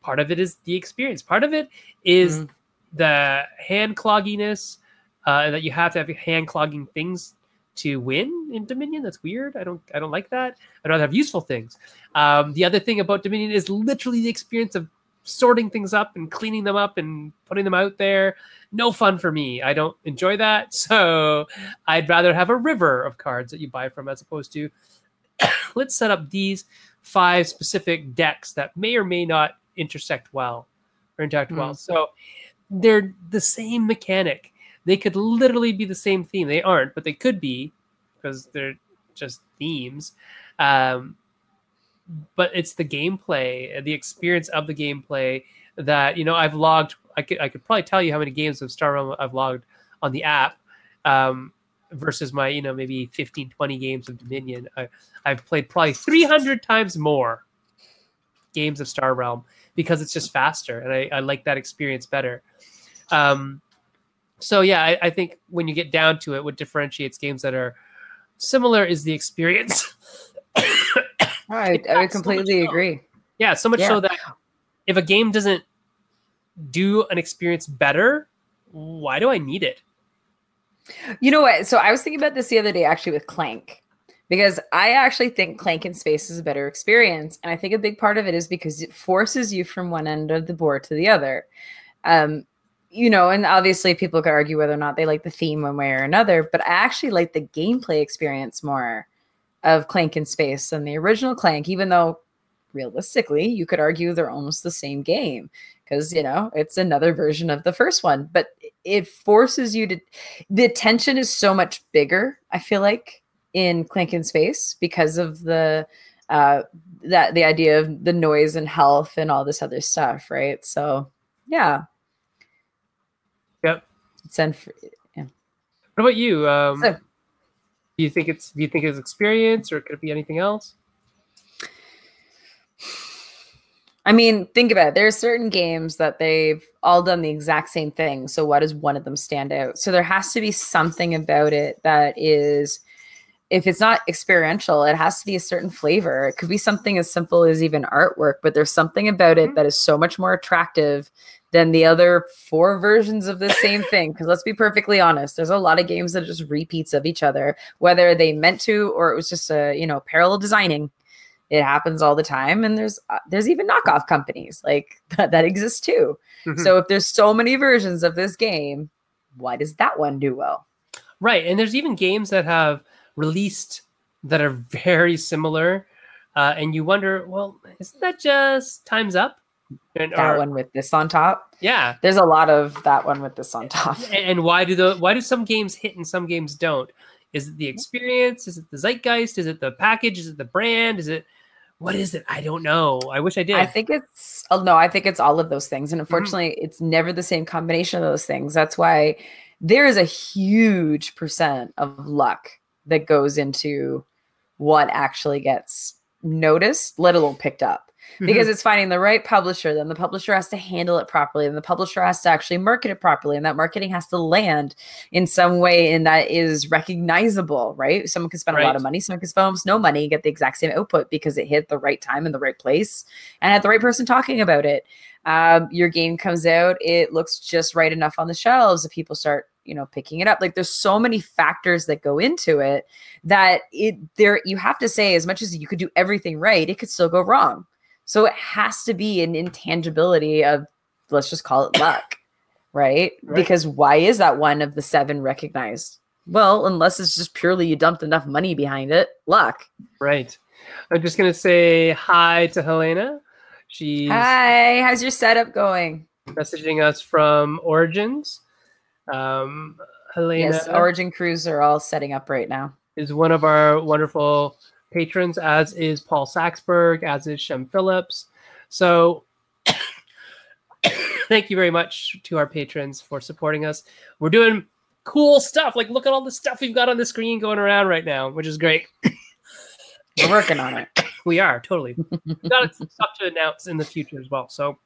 part of it is the experience. Part of it is Mhm. the hand clogginess uh, that you have to have hand clogging things to win in Dominion. That's weird. I don't I don't like that. I'd rather have useful things. Um, the other thing about Dominion is literally the experience of sorting things up and cleaning them up and putting them out there. No fun for me. I don't enjoy that. (laughs) So I'd rather have a river of cards that you buy from as opposed to (coughs) let's set up these five specific decks that may or may not intersect well or interact well. Mm. So they're the same mechanic. They could literally be the same theme. They aren't, but they could be because they're just themes. Um, but it's the gameplay, the experience of the gameplay that you know I've logged. I could I could probably tell you how many games of Star Realm I've logged on the app um, versus my you know maybe 15, 20 games of Dominion. I, I've played probably 300 times more games of Star Realm because it's just faster and I, I like that experience better. Um, so yeah, I, I think when you get down to it, what differentiates games that are similar is the experience. (laughs) I, I would adds so much completely agree. yeah, so much Yeah. so that if a game doesn't do an experience better, why do I need it? You know what? So I was thinking about this the other day actually with Clank because I actually think Clank in space is a better experience. And I think a big part of it is because it forces you from one end of the board to the other. Um, you know, and obviously people could argue whether or not they like the theme one way or another, but I actually like the gameplay experience more of Clank in space than the original Clank, even though realistically you could argue they're almost the same game because you know it's another version of the first one but it forces you to the tension is so much bigger i feel like in clank in space because of the uh that the idea of the noise and health and all this other stuff right so yeah Yep. send for, What about you? Um, So- do you think it's do you think it's experience or could it be anything else? I mean, think about it. There are certain games that they've all done the exact same thing. So why does one of them stand out? So there has to be something about it that is if it's not experiential, it has to be a certain flavor. It could be something as simple as even artwork, but there's something about it Mhm. that is so much more attractive than the other four versions of the same thing. Because let's be perfectly honest, there's a lot of games that are just repeats of each other, whether they meant to or it was just a you know parallel designing it happens all the time and there's uh, there's even knockoff companies like (laughs) that, that exist too Mhm. so if there's so many versions of this game why does that one do well Right, and there's even games that have released that are (laughs) very similar, uh, and you wonder, well, isn't that just times up? And that or- one with this on top yeah. there's a lot of that one with this on top And, why do the why do some games hit and some games don't? Is it the experience? Is it the zeitgeist? Is it the package? Is it the brand? Is it what is it? I don't know. I wish I did. I think it's oh no, I think it's all of those things. Mm-hmm. And unfortunately, it's never the same combination of those things. That's why there is a huge percent of luck that goes into what actually gets noticed, let alone picked up. Mm-hmm. Because it's finding the right publisher, then the publisher has to handle it properly, and the publisher has to actually market it properly, and that marketing has to land in some way and that is recognizable, right? Someone can spend a lot of money, someone can spend almost no money and get the exact same output because it hit the right time in the right place and had the right person talking about it. Um, your game comes out, it looks just right enough on the shelves that people start, you know, picking it up. Like there's so many factors that go into it that it there you have to say as much as you could do everything right, it could still go wrong. So it has to be an intangibility of let's just call it luck, (coughs) right? Right. Because why is that one of the seven recognized? Well, unless it's just purely you dumped enough money behind it, luck. right. I'm just gonna say hi to Helena. She's Hi, how's your setup going? messaging us from Origins. Um, Helena Yes, Origin crews are all setting up right now. is one of our wonderful patrons, as is Paul Saxberg, as is Shem Phillips. So (coughs) thank you very much to our patrons for supporting us. We're doing cool stuff. Like look at all the stuff we've got on the screen going around right now, which is great. We're working on it. (coughs) We are totally. We've got stuff to announce in the future as well. So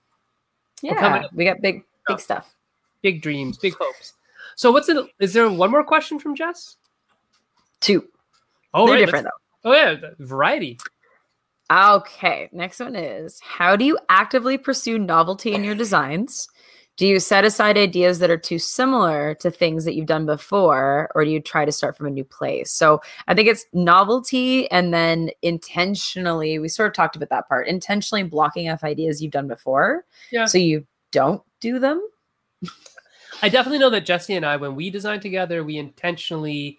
Yeah, we got big, big stuff. big dreams, big hopes. So what's in? Is there one more question from Jess? Two. Oh, They're right, different let's, Oh yeah, variety. Okay, next one is how do you actively pursue novelty in your designs? Do you set aside ideas that are too similar to things that you've done before, or do you try to start from a new place? So I think it's novelty and then intentionally, we sort of talked about that part, intentionally blocking off ideas you've done before. Yeah. So you don't do them. I definitely know that Jessey and I, when we design together, we intentionally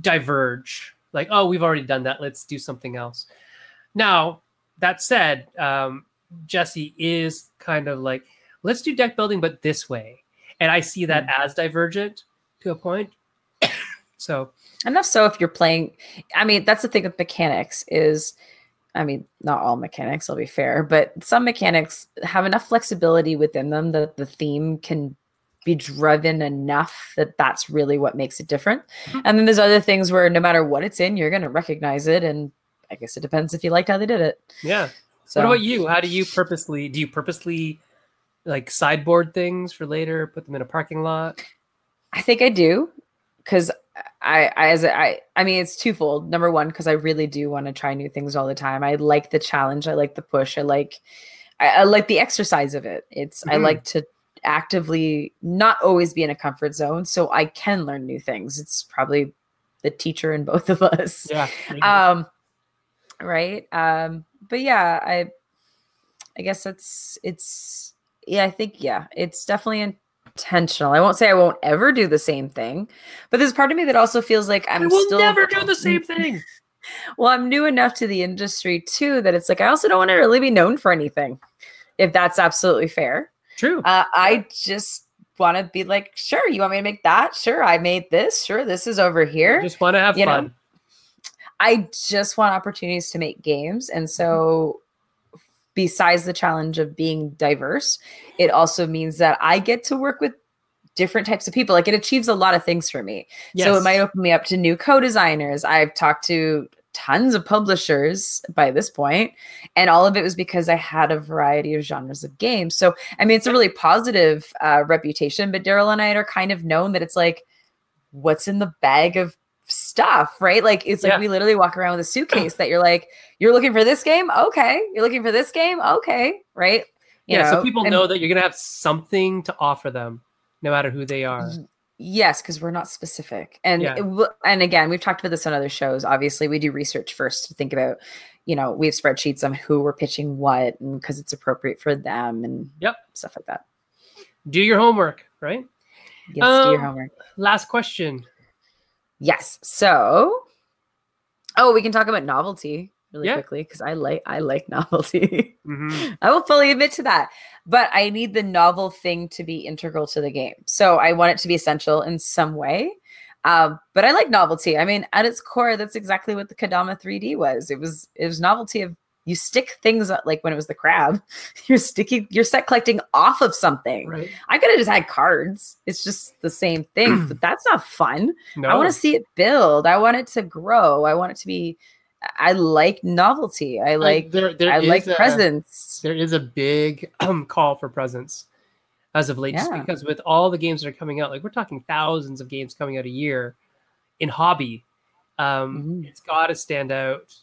diverge. Like, oh, we've already done that. Let's do something else. Now, that said, um, Jessey is kind of like, let's do deck building, but this way. And I see that Mm. as divergent to a point. (coughs) so, Enough so if you're playing, I mean, that's the thing with mechanics is, I mean, not all mechanics, I'll be fair, but some mechanics have enough flexibility within them that the theme can be driven enough that that's really what makes it different. Mhm. And then there's other things where no matter what it's in, you're going to recognize it. And I guess it depends if you liked how they did it. yeah. So What about you? How do you purposely, do you purposely like sideboard things for later, put them in a parking lot? I think I do because I, I as I I mean it's twofold. Number one, because I really do want to try new things all the time. I like the challenge. I like the push. I like I, I like the exercise of it. It's I Mhm. like to actively not always be in a comfort zone, so I can learn new things. It's probably the teacher in both of us. Yeah. Um, right. Um, but yeah, I I guess it's it's yeah, I think yeah, it's definitely intentional. I won't say I won't ever do the same thing, but there's part of me that also feels like I'm I will still never do (laughs) the same thing. Well, I'm new enough to the industry too that it's like I also don't want to really be known for anything, if that's absolutely fair. True. Uh, I just want to be like, sure, you want me to make that? Sure, I made this. Sure, this is over here. Just want to have you know, fun. I just want opportunities to make games. And so, besides the challenge of being diverse, it also means that I get to work with different types of people. Like it achieves a lot of things for me. So, it might open me up to new co designers. I've talked to tons of publishers by this point, and all of it was because I had a variety of genres of games. So, I mean, it's a really positive uh, reputation, but Daryl and I are kind of known that it's like, what's in the bag of stuff, right? Like it's like Yeah. we literally walk around with a suitcase that you're like, you're looking for this game, okay. You're looking for this game, okay, right? You yeah, so people and- know that you're gonna have something to offer them, no matter who they are. Yes, because we're not specific, and Yeah. it and again, we've talked about this on other shows. Obviously, we do research first to think about, you know, we have spreadsheets on who we're pitching what, and because it's appropriate for them, and Yep. stuff like that. Do your homework, right? Yes, do your Um, homework. Last question. Yes. So, oh, we can talk about novelty really Yeah. quickly because I like I like (laughs) novelty. Mhm. I will fully admit to that. But I need the novel thing to be integral to the game. So I want it to be essential in some way. Um, but I like novelty. I mean, at its core, that's exactly what the Kodama 3D was. It was it was novelty of you stick things like when it was the crab, (laughs) you're sticking you're set collecting off of something. Right. I could have just had cards. It's just the same thing, but (clears throat) that's not fun. No. I want to see it build. I want it to grow. I want it to be. I like novelty. I like. there, there I like a- presence. There is a big um, (clears throat) call for presence as of late, just because with all the games that are coming out, like we're talking thousands of games coming out a year in hobby. Um, Mhm. It's got to stand out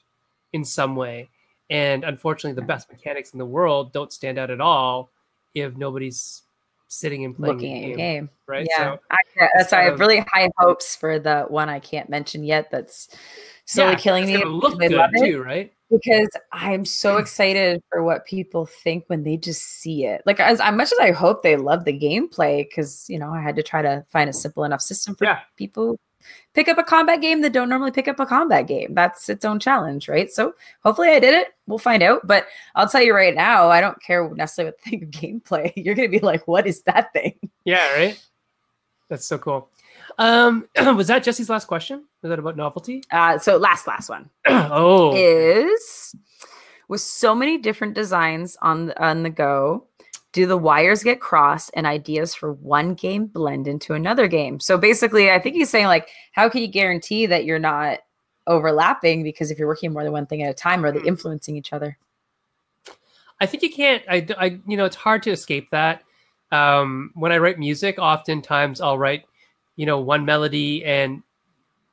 in some way. And unfortunately, the Yeah. best mechanics in the world don't stand out at all if nobody's sitting and playing Looking at your game, game. right? Yeah, So I, that's why I have really high hopes for the one I can't mention yet. That's slowly yeah, killing me. look good love it too, right? because I'm so excited for what people think when they just see it. Like as, as much as I hope they love the gameplay, because you know I had to try to find a simple enough system for Yeah. people pick up a combat game that don't normally pick up a combat game. That's its own challenge, right? So hopefully I did it. We'll find out. But I'll tell you right now, I don't care necessarily what they think of gameplay. You're gonna be like, what is that thing? Yeah, right. That's so cool. Um, (clears throat) was that Jessey's last question? Was that about novelty? Uh, so last last one. (clears throat) oh, is with so many different designs on the, on the go do the wires get crossed and ideas for one game blend into another game so basically i think he's saying like how can you guarantee that you're not overlapping because if you're working more than one thing at a time are they Hmm. influencing each other I think you can't. I, I, you know, it's hard to escape that. Um, when I write music, oftentimes I'll write, you know, one melody and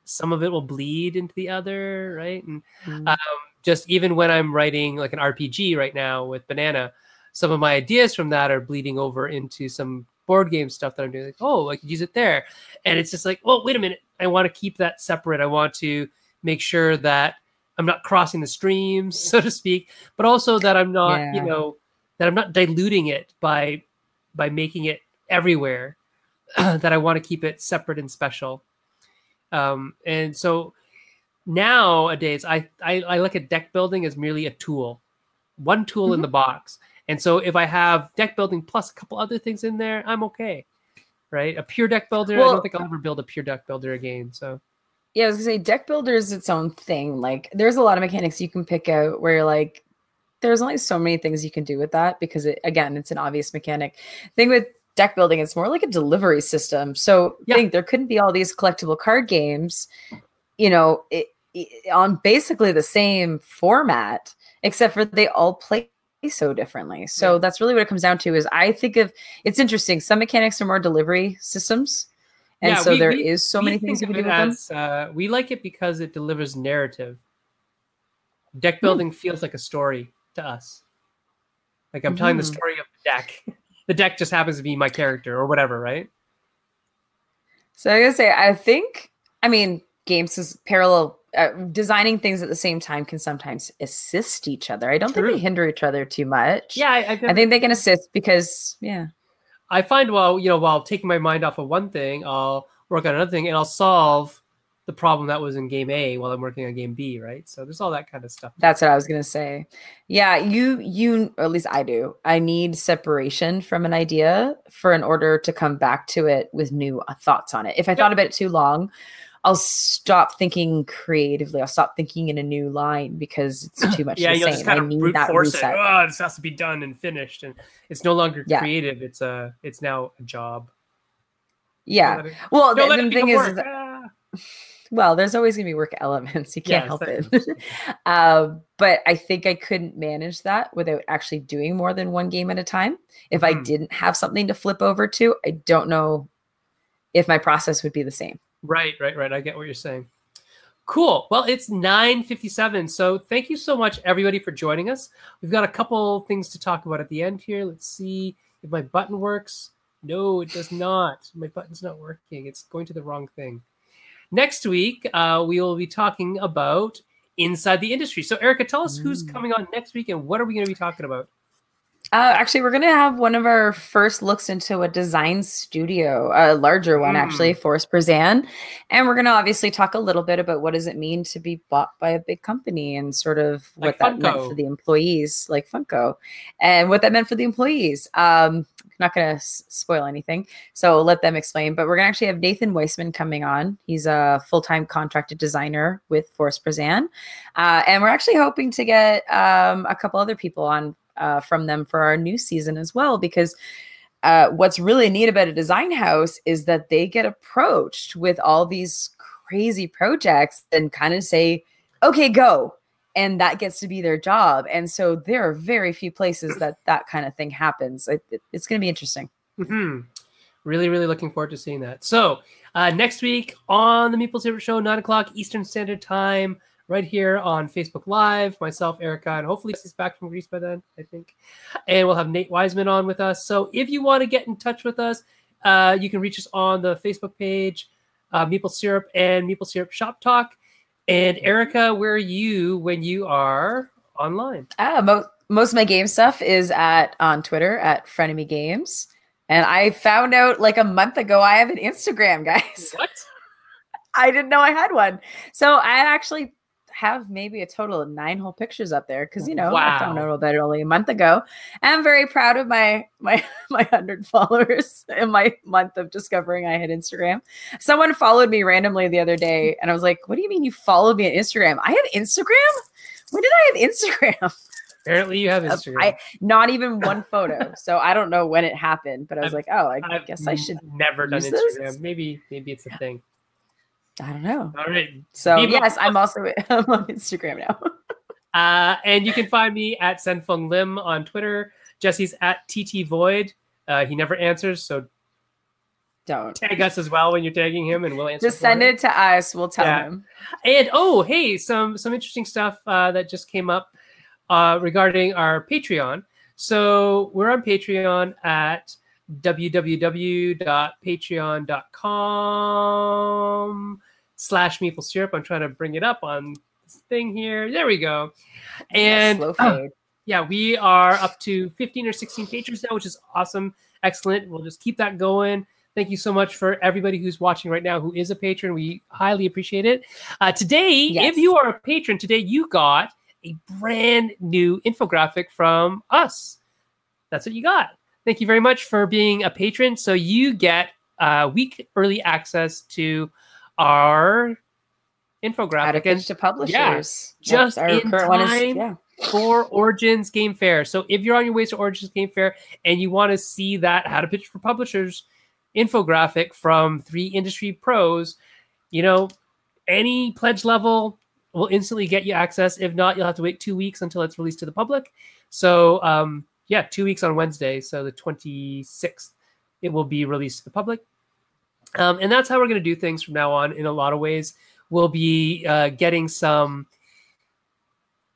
some of it will bleed into the other, right? And Mm. um, just even when I'm writing like an RPG right now with Banana, some of my ideas from that are bleeding over into some board game stuff that I'm doing. Like, oh, I could use it there, and it's just like, well, wait a minute, I want to keep that separate. I want to make sure that I'm not crossing the streams, (laughs) so to speak, but also that I'm not, you know, that I'm not diluting it by by making it everywhere. (clears throat) that I want to keep it separate and special. Um, and so nowadays, I, I I look at deck building as merely a tool, one tool in Mhm. the box. And so if I have deck building plus a couple other things in there, I'm okay. Right? A pure deck builder. I don't think I'll ever build a pure deck builder again. So Yeah, I was gonna say deck builder is its own thing. Like there's a lot of mechanics you can pick out where you're like there's only so many things you can do with that because it, again, it's an obvious mechanic. Thing with deck building, it's more like a delivery system. So Yeah. think there couldn't be all these collectible card games, you know, it, it- on basically the same format, except for they all play so differently. So Yeah. that's really what it comes down to. Is I think of it's interesting. Some mechanics are more delivery systems. And Yeah, so we- there we- is so many things you can do with it them. uh, we like it because it delivers narrative. Hmm. Deck building feels like a story to us. Like I'm telling the Mhm. story of the deck. the deck just happens to be my character or whatever, right? So I gotta say, I think, I mean, games is parallel. Uh, designing things at the same time can sometimes assist each other. I don't think they hinder each other too much. Yeah, I, I've I think they can assist because, yeah, I find while you know while taking my mind off of one thing, I'll work on another thing and I'll solve the problem that was in game A while I'm working on game B, right? So there's all that kind of stuff. that's what I was gonna say. Yeah, you, you, or at least I do. I need separation from an idea for in order to come back to it with new uh, thoughts on it. If I thought about it too long, I'll stop thinking creatively. I'll stop thinking in a new line because it's (clears throat) too much yeah, you'll same. just kind I of brute that force reset. it. Oh, this has to be done and finished, and it's no longer Yeah. creative. It's a it's now a job. Yeah. It- Well, the, the thing is, is Ah. (laughs) well, there's always going to be work elements. (laughs) You can't Yes, help it. (laughs) uh, but I think I couldn't manage that without actually doing more than one game at a time. If I Mhm. didn't have something to flip over to, I don't know if my process would be the same. Right, right, right. I get what you're saying. Cool. Well, it's 9:57. So thank you so much everybody for joining us. We've got a couple things to talk about at the end here. Let's see if my button works. No, it does not. My button's not working. It's going to the wrong thing. Next week, uh, we will be talking about inside the industry. So, Erica, tell us who's Mm. coming on next week and what are we going to be talking about? Uh, actually, we're going to have one of our first looks into a design studio, a larger one, actually, Forrest-Pruzan. And we're going to obviously talk a little bit about what does it mean to be bought by a big company and sort of Like what that meant for the employees, like Funko, and what that meant for the employees. Um, not going to s- spoil anything, so let them explain. But we're going to actually have Nathan Weissman coming on. He's a full time contracted designer with Forrest-Pruzan. Uh, and we're actually hoping to get um, a couple other people on uh, from them for our new season as well because uh, what's really neat about a design house is that they get approached with all these crazy projects and kind of say okay go and that gets to be their job. And so there are very few places that that kind of thing happens. It, it- it's going to be interesting. Hmm Really, really looking forward to seeing that. So, uh, next week on the Meeple Syrup Show, 9 o'clock Eastern Standard Time, right here on Facebook Live. Myself, Erica, and hopefully she's back from Greece by then, I think. And we'll have Nate Wiseman on with us. So, if you want to get in touch with us, uh, you can reach us on the Facebook page, uh, Meeple Syrup and Meeple Syrup Shop Talk. And Erica, where are you when you are online? ah, mo- most of my game stuff is at on twitter at frenemy games and i found out like a month ago i have an instagram (laughs) guys What? I didn't know I had one. So I actually have maybe a total of nine whole pictures up there because you know I found Wow. out about it only a month ago. And I'm very proud of my my (laughs) my hundred followers in my month of discovering I had Instagram. Someone followed me randomly the other day, (laughs) and I was like, "What do you mean you followed me on Instagram? I have Instagram? When did I have Instagram? Apparently, you have (laughs) Instagram. I- Not even one photo. So I don't know when it happened, but I was I've- like, oh, I I've guess I should. never done use this? Instagram. Maybe, maybe it's a thing. I don't know. All right. So People- yes, I'm also (laughs) I'm on Instagram now. (laughs) Uh, and you can find me at Sen-Foong Lim on Twitter. Jessey's at TT Void. Uh, he never answers, so Don't tag us as well when you're tagging him, and we'll answer. Just send it to us. We'll tell yeah. him. And oh, hey, some some interesting stuff uh, that just came up uh, regarding our Patreon. So we're on Patreon at www.patreon.com slash meeplesyrup. I'm trying to bring it up on this thing here. There we go. And uh, yeah, we are up to 15 or 16 patrons now, which is awesome. Excellent. We'll just keep that going. Thank you so much for everybody who's watching right now who is a patron. We highly appreciate it. Uh, today, yes. if you are a patron, today you got a brand new infographic from us. That's what you got. Thank you very much for being a patron. So you get a week early access to our infographic and to publishers. Yeah, just our in current one is, yeah. for Origins Game Fair. So if you're on your way to Origins Game Fair and you want to see that how to pitch for publishers infographic from three industry pros, you know, any pledge level will instantly get you access. If not, you'll have to wait two weeks until it's released to the public. So um, yeah, two weeks on Wednesday, so the 26th, it will be released to the public. Um, and that's how we're going to do things from now on in a lot of ways. We'll be uh, getting some.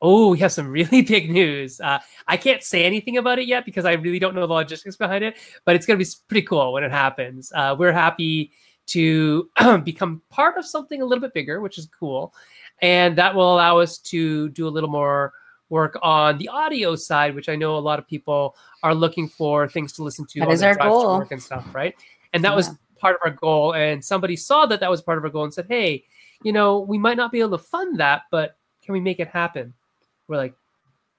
Oh, we have some (laughs) really big news. Uh, I can't say anything about it yet because I really don't know the logistics behind it, but it's going to be pretty cool when it happens. Uh, we're happy to (clears throat) become part of something a little bit bigger, which is cool. And that will allow us to do a little more work on the audio side, which I know a lot of people are looking for things to listen to. That is our goal. work and stuff, right? And that yeah. was part of our goal. And somebody saw that that was part of our goal and said, "Hey, you know, we might not be able to fund that, but can we make it happen?" We're like,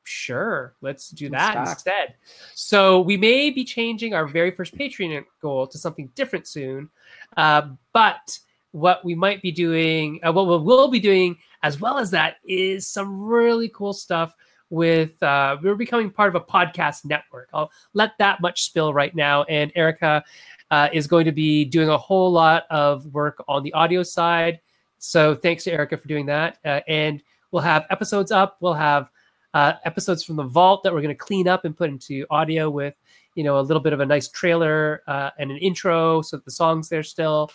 "Sure, let's do that instead." So we may be changing our very first Patreon goal to something different soon, uh, but what we might be doing, uh, what we will be doing as well as that is some really cool stuff with uh, we're becoming part of a podcast network. I'll let that much spill right now. And Erica uh, is going to be doing a whole lot of work on the audio side. So thanks to Erica for doing that. Uh, and we'll have episodes up. We'll have uh, episodes from the vault that we're going to clean up and put into audio with, you know, a little bit of a nice trailer uh, and an intro so that the songs there still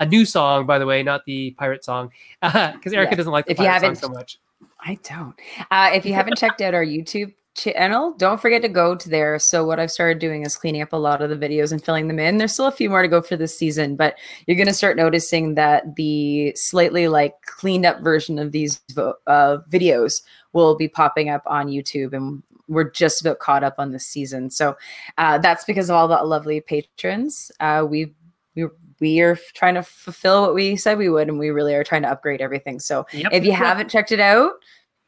a new song, by the way, not the pirate song, (laughs) because Erica yeah. doesn't like the if pirate song so much. I don't. Uh, if you haven't checked out our YouTube channel, don't forget to go to there. So what I've started doing is cleaning up a lot of the videos and filling them in. There's still a few more to go for this season, but you're going to start noticing that the slightly like cleaned up version of these uh, videos will be popping up on YouTube and we're just about caught up on this season. So uh, that's because of all the lovely patrons. Uh, we've we we are trying to fulfill what we said we would, and we really are trying to upgrade everything. So yep. if you haven't checked it out,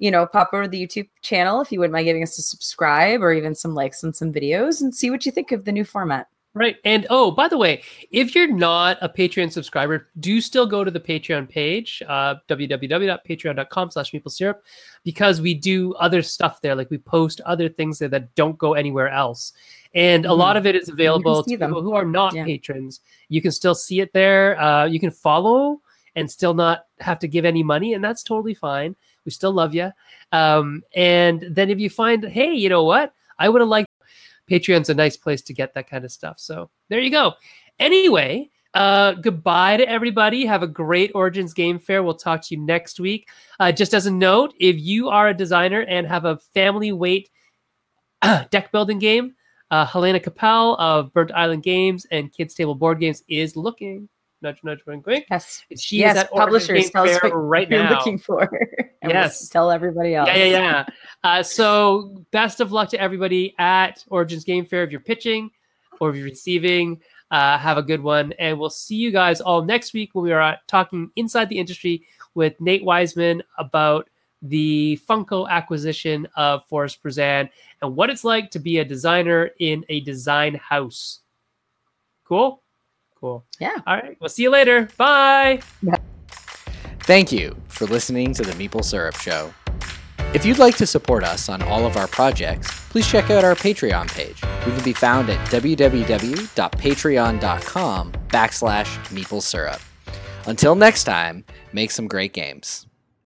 you know, pop over to the YouTube channel if you wouldn't mind giving us a subscribe or even some likes on some videos and see what you think of the new format. Right. And oh, by the way, if you're not a Patreon subscriber, do still go to the Patreon page, uh, www.patreon.com slash meeplesyrup, because we do other stuff there. Like we post other things there that don't go anywhere else. And mm-hmm. a lot of it is available to them. people who are not yeah. patrons. You can still see it there. Uh, you can follow and still not have to give any money. And that's totally fine. We still love you. Um, and then if you find, hey, you know what? I would have liked Patreon's a nice place to get that kind of stuff. So there you go. Anyway, uh, goodbye to everybody. Have a great Origins Game Fair. We'll talk to you next week. Uh, just as a note, if you are a designer and have a family weight (clears throat) deck building game, uh, Helaina Cappel of Burnt Island Games and Kids Table Board Games is looking nudge, nudge, wink, wink. Yes. She yes, is at publishers tell us what right you're now. looking for. (laughs) yes. We'll tell everybody else. Yeah, yeah, yeah. uh, so best of luck to everybody at Origins Game Fair if you're pitching or if you're receiving. Uh, have a good one. And we'll see you guys all next week when we are talking inside the industry with Nate Wiseman about the Funko acquisition of Forrest-Pruzan and what it's like to be a designer in a design house. Cool? Cool. Yeah. All right. We'll see you later. Bye. Yeah. Thank you for listening to the Meeple Syrup Show. If you'd like to support us on all of our projects, please check out our Patreon page. We can be found at www.patreon.com backslash meeplesyrup. Until next time, make some great games.